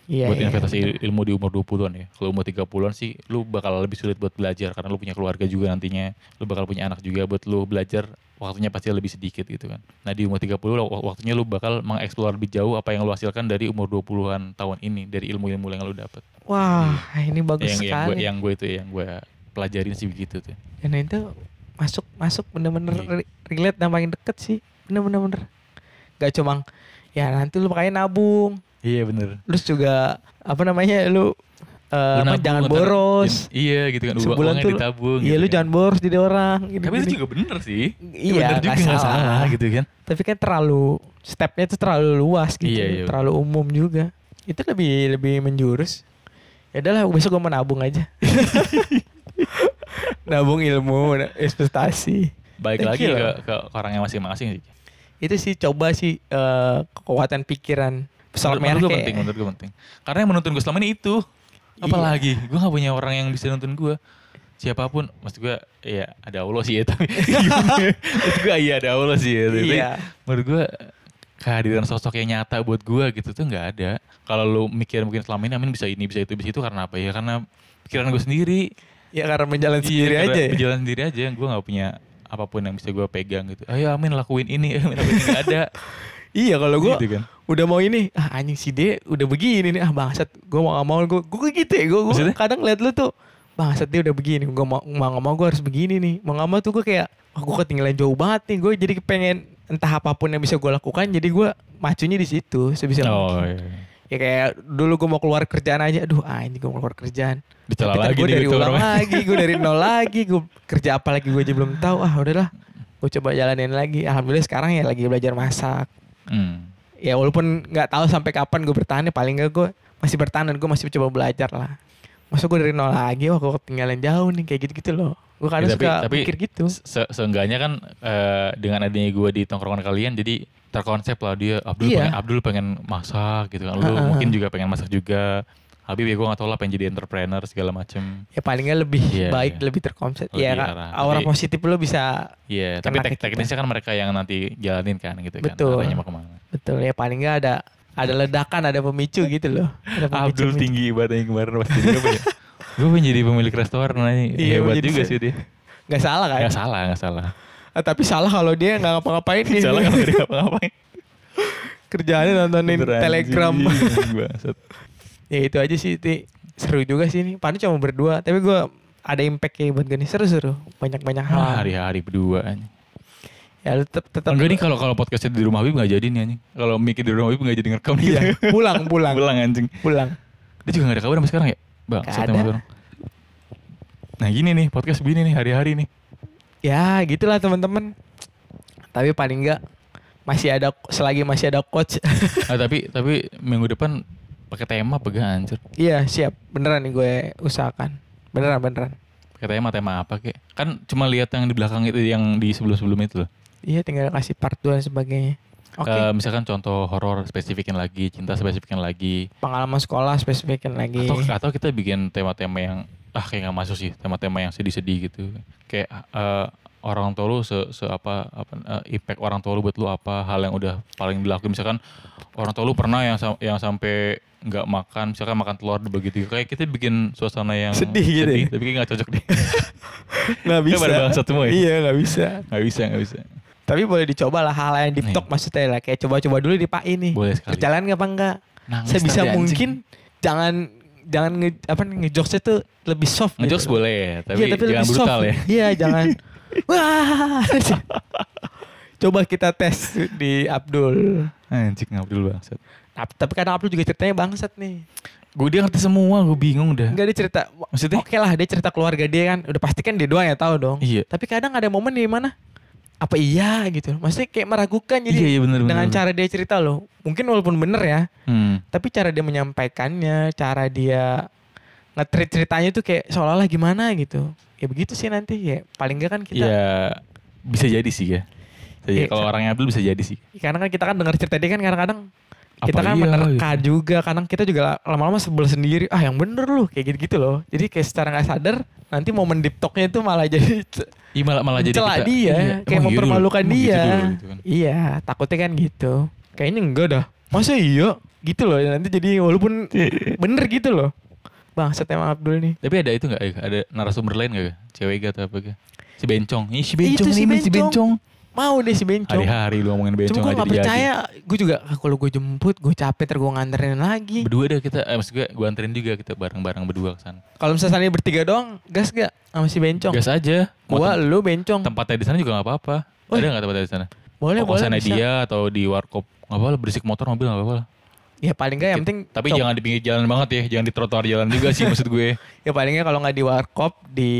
Iya. buat iya, investasi ilmu di umur 20-an ya. Kalau umur 30-an sih lu bakal lebih sulit buat belajar karena lu punya keluarga juga nantinya. Lu bakal punya anak juga buat lu belajar waktunya pasti lebih sedikit gitu kan. Nah, di umur 30 wak- waktunya lu bakal mengeksplor lebih jauh apa yang lu hasilkan dari umur 20-an tahun ini dari ilmu-ilmu yang lu dapat. Wah, ini bagus Yang yang gue sekali. yang gue itu yang gue pelajarin sih begitu tuh. Dan itu masuk masuk bener-bener re- relate dan paling deket sih. Bener-bener bener. Gak cuma ya nanti lu makanya nabung. Iya bener. Terus juga apa namanya lu eh, Lu apa, nabung, jangan boros. Iya gitu kan. Sebulan uangnya tuh ditabung. Iya gitu lu kan. jangan boros jadi orang. Gini, Tapi itu gini. juga bener sih. Itu Iya, bener juga salah. salah gitu kan. Tapi kan terlalu stepnya itu terlalu luas gitu, Iya, iya. terlalu umum juga. Itu lebih lebih menjurus. Ya udahlah besok gue mau nabung aja. nabung ilmu, investasi. Balik Thank lagi you ke, loh. ke orangnya masing-masing sih. Itu sih coba sih eh, kekuatan pikiran pesulap merah menurut gue kayak- penting, menurut gue penting. Karena yang menuntun gue selama ini itu. Iya. Apalagi, gue gak punya orang yang bisa nuntun gue. siapa pun maksud gue ya ada Allah sih ya tapi maksud gue iya ada Allah sih ya tapi Iya. menurut gue kehadiran sosok yang nyata buat gue gitu tuh nggak ada kalau lu mikir mungkin selama ini Amin bisa ini bisa itu bisa itu karena apa ya karena pikiran gue sendiri Ya karena menjalan sendiri Iya, aja karena ya. berjalan sendiri aja gue nggak punya apa pun yang bisa gue pegang gitu ayo Amin lakuin ini Amin lakuin ini nggak ada Iya kalau gue gitu kan? udah mau ini ah anjing si D udah begini nih. Ah bangsat gue mau gak mau gue gue gitu ya gue kadang liat lu tuh bangsat dia udah begini gue mau mau gak mau gue harus begini nih. Mau gak mau tuh gue kayak wah gue ketinggalan jauh banget nih gue jadi pengen entah apa pun yang bisa gue lakukan jadi gue macunya di situ sebisa oh mungkin. iya. ya kayak dulu gue mau keluar kerjaan aja aduh anjing gue mau keluar kerjaan. Dicela lagi gue dari gitu ulang lagi gue dari nol lagi gue kerja apa lagi gue aja belum tahu. Ah udahlah gue coba jalanin lagi. Alhamdulillah sekarang ya lagi belajar masak Hmm. ya walaupun nggak tahu sampai kapan gue bertahan ya paling nggak gue masih bertahan dan gue masih coba belajar lah masa gue dari nol lagi wah gue ketinggalan jauh nih kayak gitu gitu loh gue kadang Ya, tapi- suka tapi mikir gitu Se seenggaknya kan eh, dengan adanya gue di tongkrongan kalian jadi terkonsep lah dia Abdul Iya. pengen Abdul pengen masak gitu kan lu Heeh. mungkin juga pengen masak juga Habib ya gue gak tau lah pengen jadi entrepreneur segala macem. Ya paling nggak lebih Iya, baik iya. lebih terkonsep. Lebih ya arah. aura Jadi- positif lo bisa Iya tapi Kena tek teknisnya kan mereka yang nanti jalanin kan gitu Betul. kan arahnya mau ke mana. Betul ya paling nggak ada ada ledakan ada pemicu gitu loh. Ada pemicu- Abdul pemicu. tinggi yang kemarin pasti dia punya gue pengen jadi pemilik restoran aja Iya, hebat juga sih dia. Nggak salah kan? Gak salah gak salah. Ah, tapi salah kalau dia nggak ngapa-ngapain. Nih Salah kalau dia ngapa-ngapain. Kerjaannya nontonin telegram. Ya itu aja sih Ti. seru juga sih ini Paling cuma berdua tapi gue ada impact kayak buat gue nih seru-seru banyak-banyak hal Ah, hari-hari berdua anjing. ya tetap tetap Enggak nih kalau kalau podcastnya di rumah Habib nggak jadi nih anjing. Kalau mikir di rumah Habib nggak jadi ngerekam nih. iya pulang pulang Pulang anjing. pulang Dia juga nggak ada kabar sampai sekarang ya? Bang, ada. orang. Nah gini nih podcast begini nih hari-hari nih. ya gitulah teman-teman tapi paling enggak masih ada selagi masih ada coach Ah, tapi tapi minggu depan pakai tema apa gak anjir? iya siap beneran nih gue usahakan beneran beneran Pakai tema tema apa kek? Kan cuma lihat yang di belakang itu yang di sebelum-sebelum itu loh. iya tinggal kasih part 2 dan sebagainya oke Eh, misalkan contoh horor spesifikin lagi, cinta spesifikin lagi. pengalaman sekolah spesifikin lagi Atau atau kita bikin tema-tema yang ah kayak nggak masuk sih, tema-tema yang sedih-sedih gitu. Kayak eh, orang tua lu se, se apa apa eh, impact orang tua lu buat lu apa hal yang udah paling dilakuin misalkan orang tua lu pernah yang yang sampai nggak makan misalkan makan telur begitu kayak kita bikin suasana yang Sedih gitu ya? tapi kayak nggak cocok deh nggak pada bangsat semua ya? iya nggak bisa nggak bisa nggak bisa tapi boleh dicoba lah hal yang deep Nih. talk maksudnya lah kayak coba-coba dulu di Pak ini boleh sekali berjalan nggak apa enggak Nangis sebisa anjing. mungkin jangan jangan nge, apa ngejokesnya tuh lebih soft ngejokes gitu. boleh ya tapi, Iya, tapi jangan lebih brutal soft. ya Iya, jangan. Wah. Coba kita tes di Abdul. anjing Abdul bangsat Nah, tapi kadang Abdul juga ceritanya bangsat nih. gue dia ngerti semua gue bingung dah Enggak dia cerita. Maksudnya? Oke lah, dia cerita keluarga dia kan. Udah pasti kan dia doang ya tahu dong. Iya. Tapi kadang ada momen di mana apa iya gitu. Maksudnya kayak meragukan jadi Iya, iya, bener, bener, dengan bener. cara dia cerita loh. Mungkin walaupun bener ya, hmm. tapi cara dia menyampaikannya, cara dia nge-treat ceritanya tuh kayak seolah-olah gimana gitu. Ya begitu sih nanti ya. Paling enggak kan kita ya bisa jadi sih ya. Jadi. Iya, kalau sa- orangnya Abdul bisa jadi sih. Karena kan kita kan dengar cerita dia kan kadang-kadang kita Apa kan iya, menerka gitu. juga. Kadang kita juga lama-lama sebel sendiri. Ah yang bener loh kayak gitu-gitu loh. Jadi kayak secara nggak sadar nanti momen deep talknya itu malah jadi Iya malah malah jadi kita. dia iya, kayak emang iya dulu, mempermalukan gitu dia. dulu, gitu kan. iya takutnya kan gitu. Kayaknya enggak dah. Masa iya? Gitu loh nanti jadi walaupun bener gitu loh bangsat emang Abdul nih Tapi ada itu gak? Ada narasumber lain gak? Cewek gak atau apa gak? Si Bencong. Ih si Itu Bencong si nih men, si Bencong. Bencong. mau deh si Bencong Hari-hari lu ngomongin Bencong cuma gue nggak gak percaya gue juga ah, kalau gue jemput gue capek ntar gue nganterin lagi Berdua dah kita, eh, maksud gue, gue anterin juga kita bareng-bareng berdua ke sana. Kalau misalnya bertiga doang, gas gak sama si Bencong? Gas aja. Gua lu Bencong. tempatnya di sana juga gak apa-apa. Ada gak tempatnya di sana? boleh, oh, boleh. kosannya bisa. dia atau di warkop. Gak apa-apa berisik motor mobil gak apa-apa lah. Ya paling gak yang penting. Tapi coba- jangan di pinggir jalan banget ya. Jangan di trotoar jalan juga sih maksud gue. Ya paling gak kalau nggak di warkop di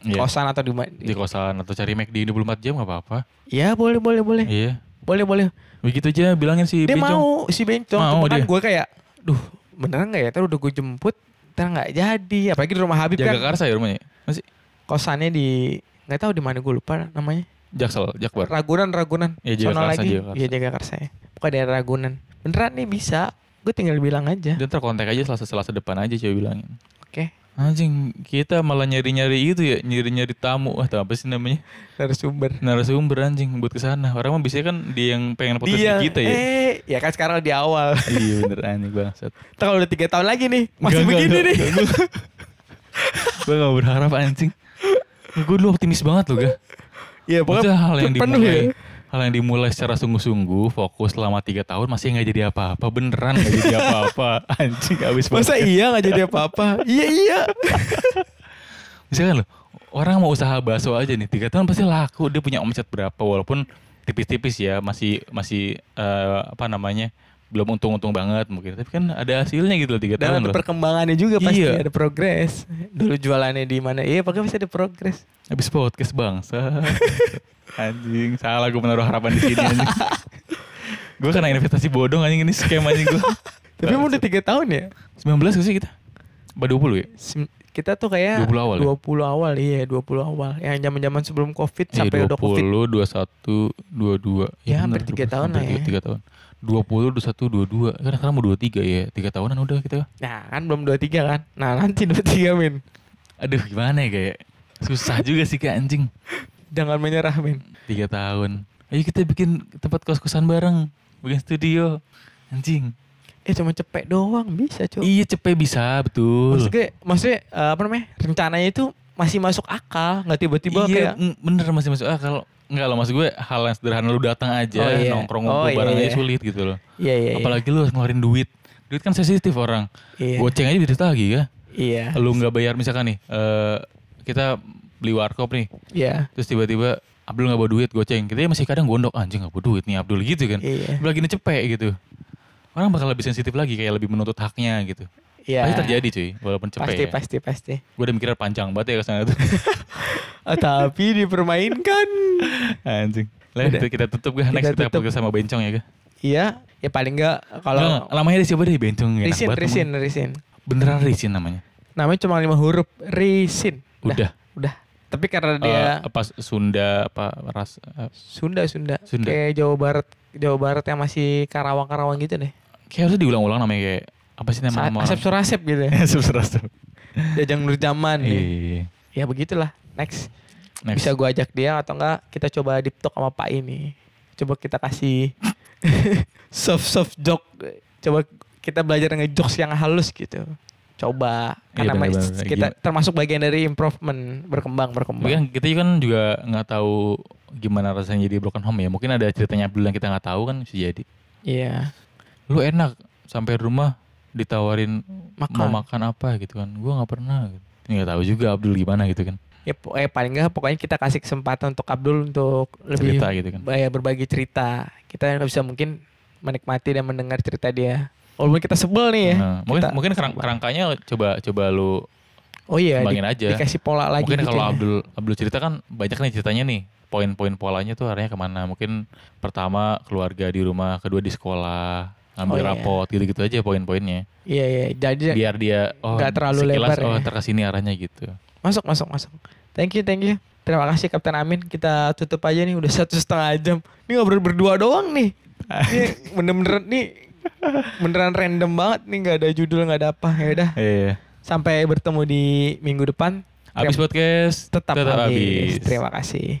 Iya. kosan atau di, Di kosan atau cari Mac di 24 jam gak apa-apa. Ya boleh, boleh, boleh. Iya. Boleh, boleh. Begitu aja bilangin si Dia Bencong. mau si Bencong. Mau kan dia. gue kayak, duh beneran gak ya? Ntar udah gue jemput, ntar gak jadi. Apalagi di rumah Habib Jaga kan. Karsa ya rumahnya? Masih? Kosannya di, nggak tahu di mana gue lupa namanya. Jaksel, Jakbar. Ragunan, Ragunan. Iya, Jaga Sono Karsa, lagi. Jaga. Iya jaga karsa ya. Pokoknya daerah Ragunan. Beneran nih bisa. Gue tinggal bilang aja. Dia ntar kontak aja selasa selasa depan aja coba bilangin. Oke. Anjing, kita malah nyari-nyari itu ya, nyari-nyari tamu. Wah, apa sih namanya? narasumber. Narasumber anjing buat ke sana. Orang mah biasanya kan dia yang pengen podcast Dia, di kita ya. eh, ya kan sekarang di awal. iya bener anjing bangsat. Kalau udah tiga tahun lagi nih, masih Enggak, begini enggak, nih. Gue gak berharap anjing. Gue dulu optimis banget loh, ga. Iya, Maksudnya hal yang penuh dimulai, ya. Hal yang dimulai secara sungguh-sungguh, fokus selama tiga tahun masih nggak jadi apa-apa, beneran nggak jadi apa-apa, anjing abis Masa banget. iya nggak jadi apa-apa? iya iya. Misalkan loh, orang mau usaha bakso aja nih, tiga tahun pasti laku, dia punya omset berapa, walaupun tipis-tipis ya, masih masih eh, apa namanya, belum untung-untung banget mungkin, tapi kan ada hasilnya gitu loh tiga Dan tahun ada loh. perkembangannya juga pasti Iya. ada progres. Dulu jualannya di mana? Iya, pokoknya pasti ada progres. Habis podcast bangsa. anjing, salah gue menaruh harapan di sini anjing. gue kena investasi bodong anjing ini scam anjing gue. Tapi emang udah tiga tahun ya? 19 gak sih kita? Apa 20 ya? Kita tuh kayak 20 awal ya? 20 awal, iya 20 awal. Yang zaman-zaman sebelum Covid sampai Iya, udah Covid. 20, 21, 22. Ya, hampir tiga tahun lah ya. 3 tahun. 20, 21, 22. Kan sekarang mau 23 ya. 3 tahunan udah kita. Nah, kan belum 23 kan? Nah, nanti 23, Min. Aduh gimana ya kayak. Susah juga sih kayak anjing. Jangan menyerah, Min. 3 tahun. Ayo kita bikin tempat kos-kosan bareng. Bikin studio. Anjing. Eh, cuma cepet doang bisa, Cuk. Iya cepet bisa betul. Maksudnya, maksudnya eh, apa namanya? Rencananya itu masih masuk akal, nggak tiba-tiba iya, kayak bener masih masuk akal. Enggak loh maksud gue hal yang sederhana lu datang aja Oh, iya. nongkrong Oh, ngumpul iya, bareng aja iya. sulit gitu loh. Iya, iya. iya. Apalagi lu harus ngeluarin duit. Duit kan sensitif orang. Iya. Goceng aja bisa lagi ya. Iya. Lu nggak bayar misalkan nih eh kita beli warkop nih. Iya. Terus tiba-tiba Abdul nggak bawa duit goceng. Kita masih kadang gondok anjing nggak bawa duit nih Abdul gitu kan. Iya. Lagi cepet gitu. Orang bakal lebih sensitif lagi kayak lebih menuntut haknya gitu. Iya. Pasti terjadi cuy walaupun cepet Pasti, ya. pasti, pasti. Gue udah mikirnya panjang banget ya ke sana tuh. Tapi dipermainkan. Anjing. Lah Udah. itu kita tutup gak next Kita kita sama bencong ya ga? Iya, ya paling enggak Nggak, kalau lamanya deh siapa deh bencong enak Risin, Risin. Risin. Beneran Risin namanya. Namanya cuma lima huruf, Risin. Udah. Udah. Tapi karena Eh, dia apa Sunda apa ras eh, Sunda, Sunda, Sunda. Kayak Jawa Barat, Jawa Barat yang masih Karawang-Karawang gitu deh. kayak harusnya diulang-ulang namanya kayak apa sih nama nama Asep Surasep gitu ya. Asep Surasep. Jajang Nur Zaman. Iya. ya. iya, iya. Ya begitulah. Next. Next. Bisa gua ajak dia atau enggak kita coba deep talk sama Pak ini. Coba kita kasih soft soft joke. Coba kita belajar ngejokes yang halus gitu. Coba Iya, karena ma- benar-benar. kita Gimana- termasuk bagian dari improvement berkembang berkembang. Mungkin kita kan juga nggak tahu gimana rasanya jadi broken home ya. Mungkin ada ceritanya Abdul yang kita nggak tahu kan bisa jadi. Iya. Lu enak sampai rumah ditawarin Makan. mau makan apa gitu kan. Gua nggak pernah. Gitu. Nggak tahu juga Abdul gimana gitu kan. Ya eh, paling enggak pokoknya kita kasih kesempatan untuk Abdul untuk lebih Cerita gitu kan. ya, berbagi cerita. Kita nggak bisa mungkin menikmati dan mendengar cerita dia. Walaupun kita sebel nih ya. Nah, mungkin kita- mungkin kerang, kerangkanya coba coba lu Oh iya, kembangin aja. dikasih pola lagi mungkin gitu kalau ya. Abdul Abdul cerita kan banyak nih ceritanya nih poin-poin polanya tuh arahnya ke mana mungkin pertama keluarga di rumah kedua di sekolah ngambil Oh, iya. rapot gitu-gitu aja poin-poinnya Iya iya, jadi biar dia oh Nggak terlalu sekilas, lebar oh ya. terkesini arahnya gitu masuk masuk masuk. Thank you thank you. Terima kasih Kapten Amin. Kita tutup aja nih udah satu setengah jam. Ini ngobrol berdua doang nih. Ini bener-bener nih beneran random banget nih nggak ada judul nggak ada apa ya udah iya sampai bertemu di minggu depan abis podcast tetap, habis. habis. terima kasih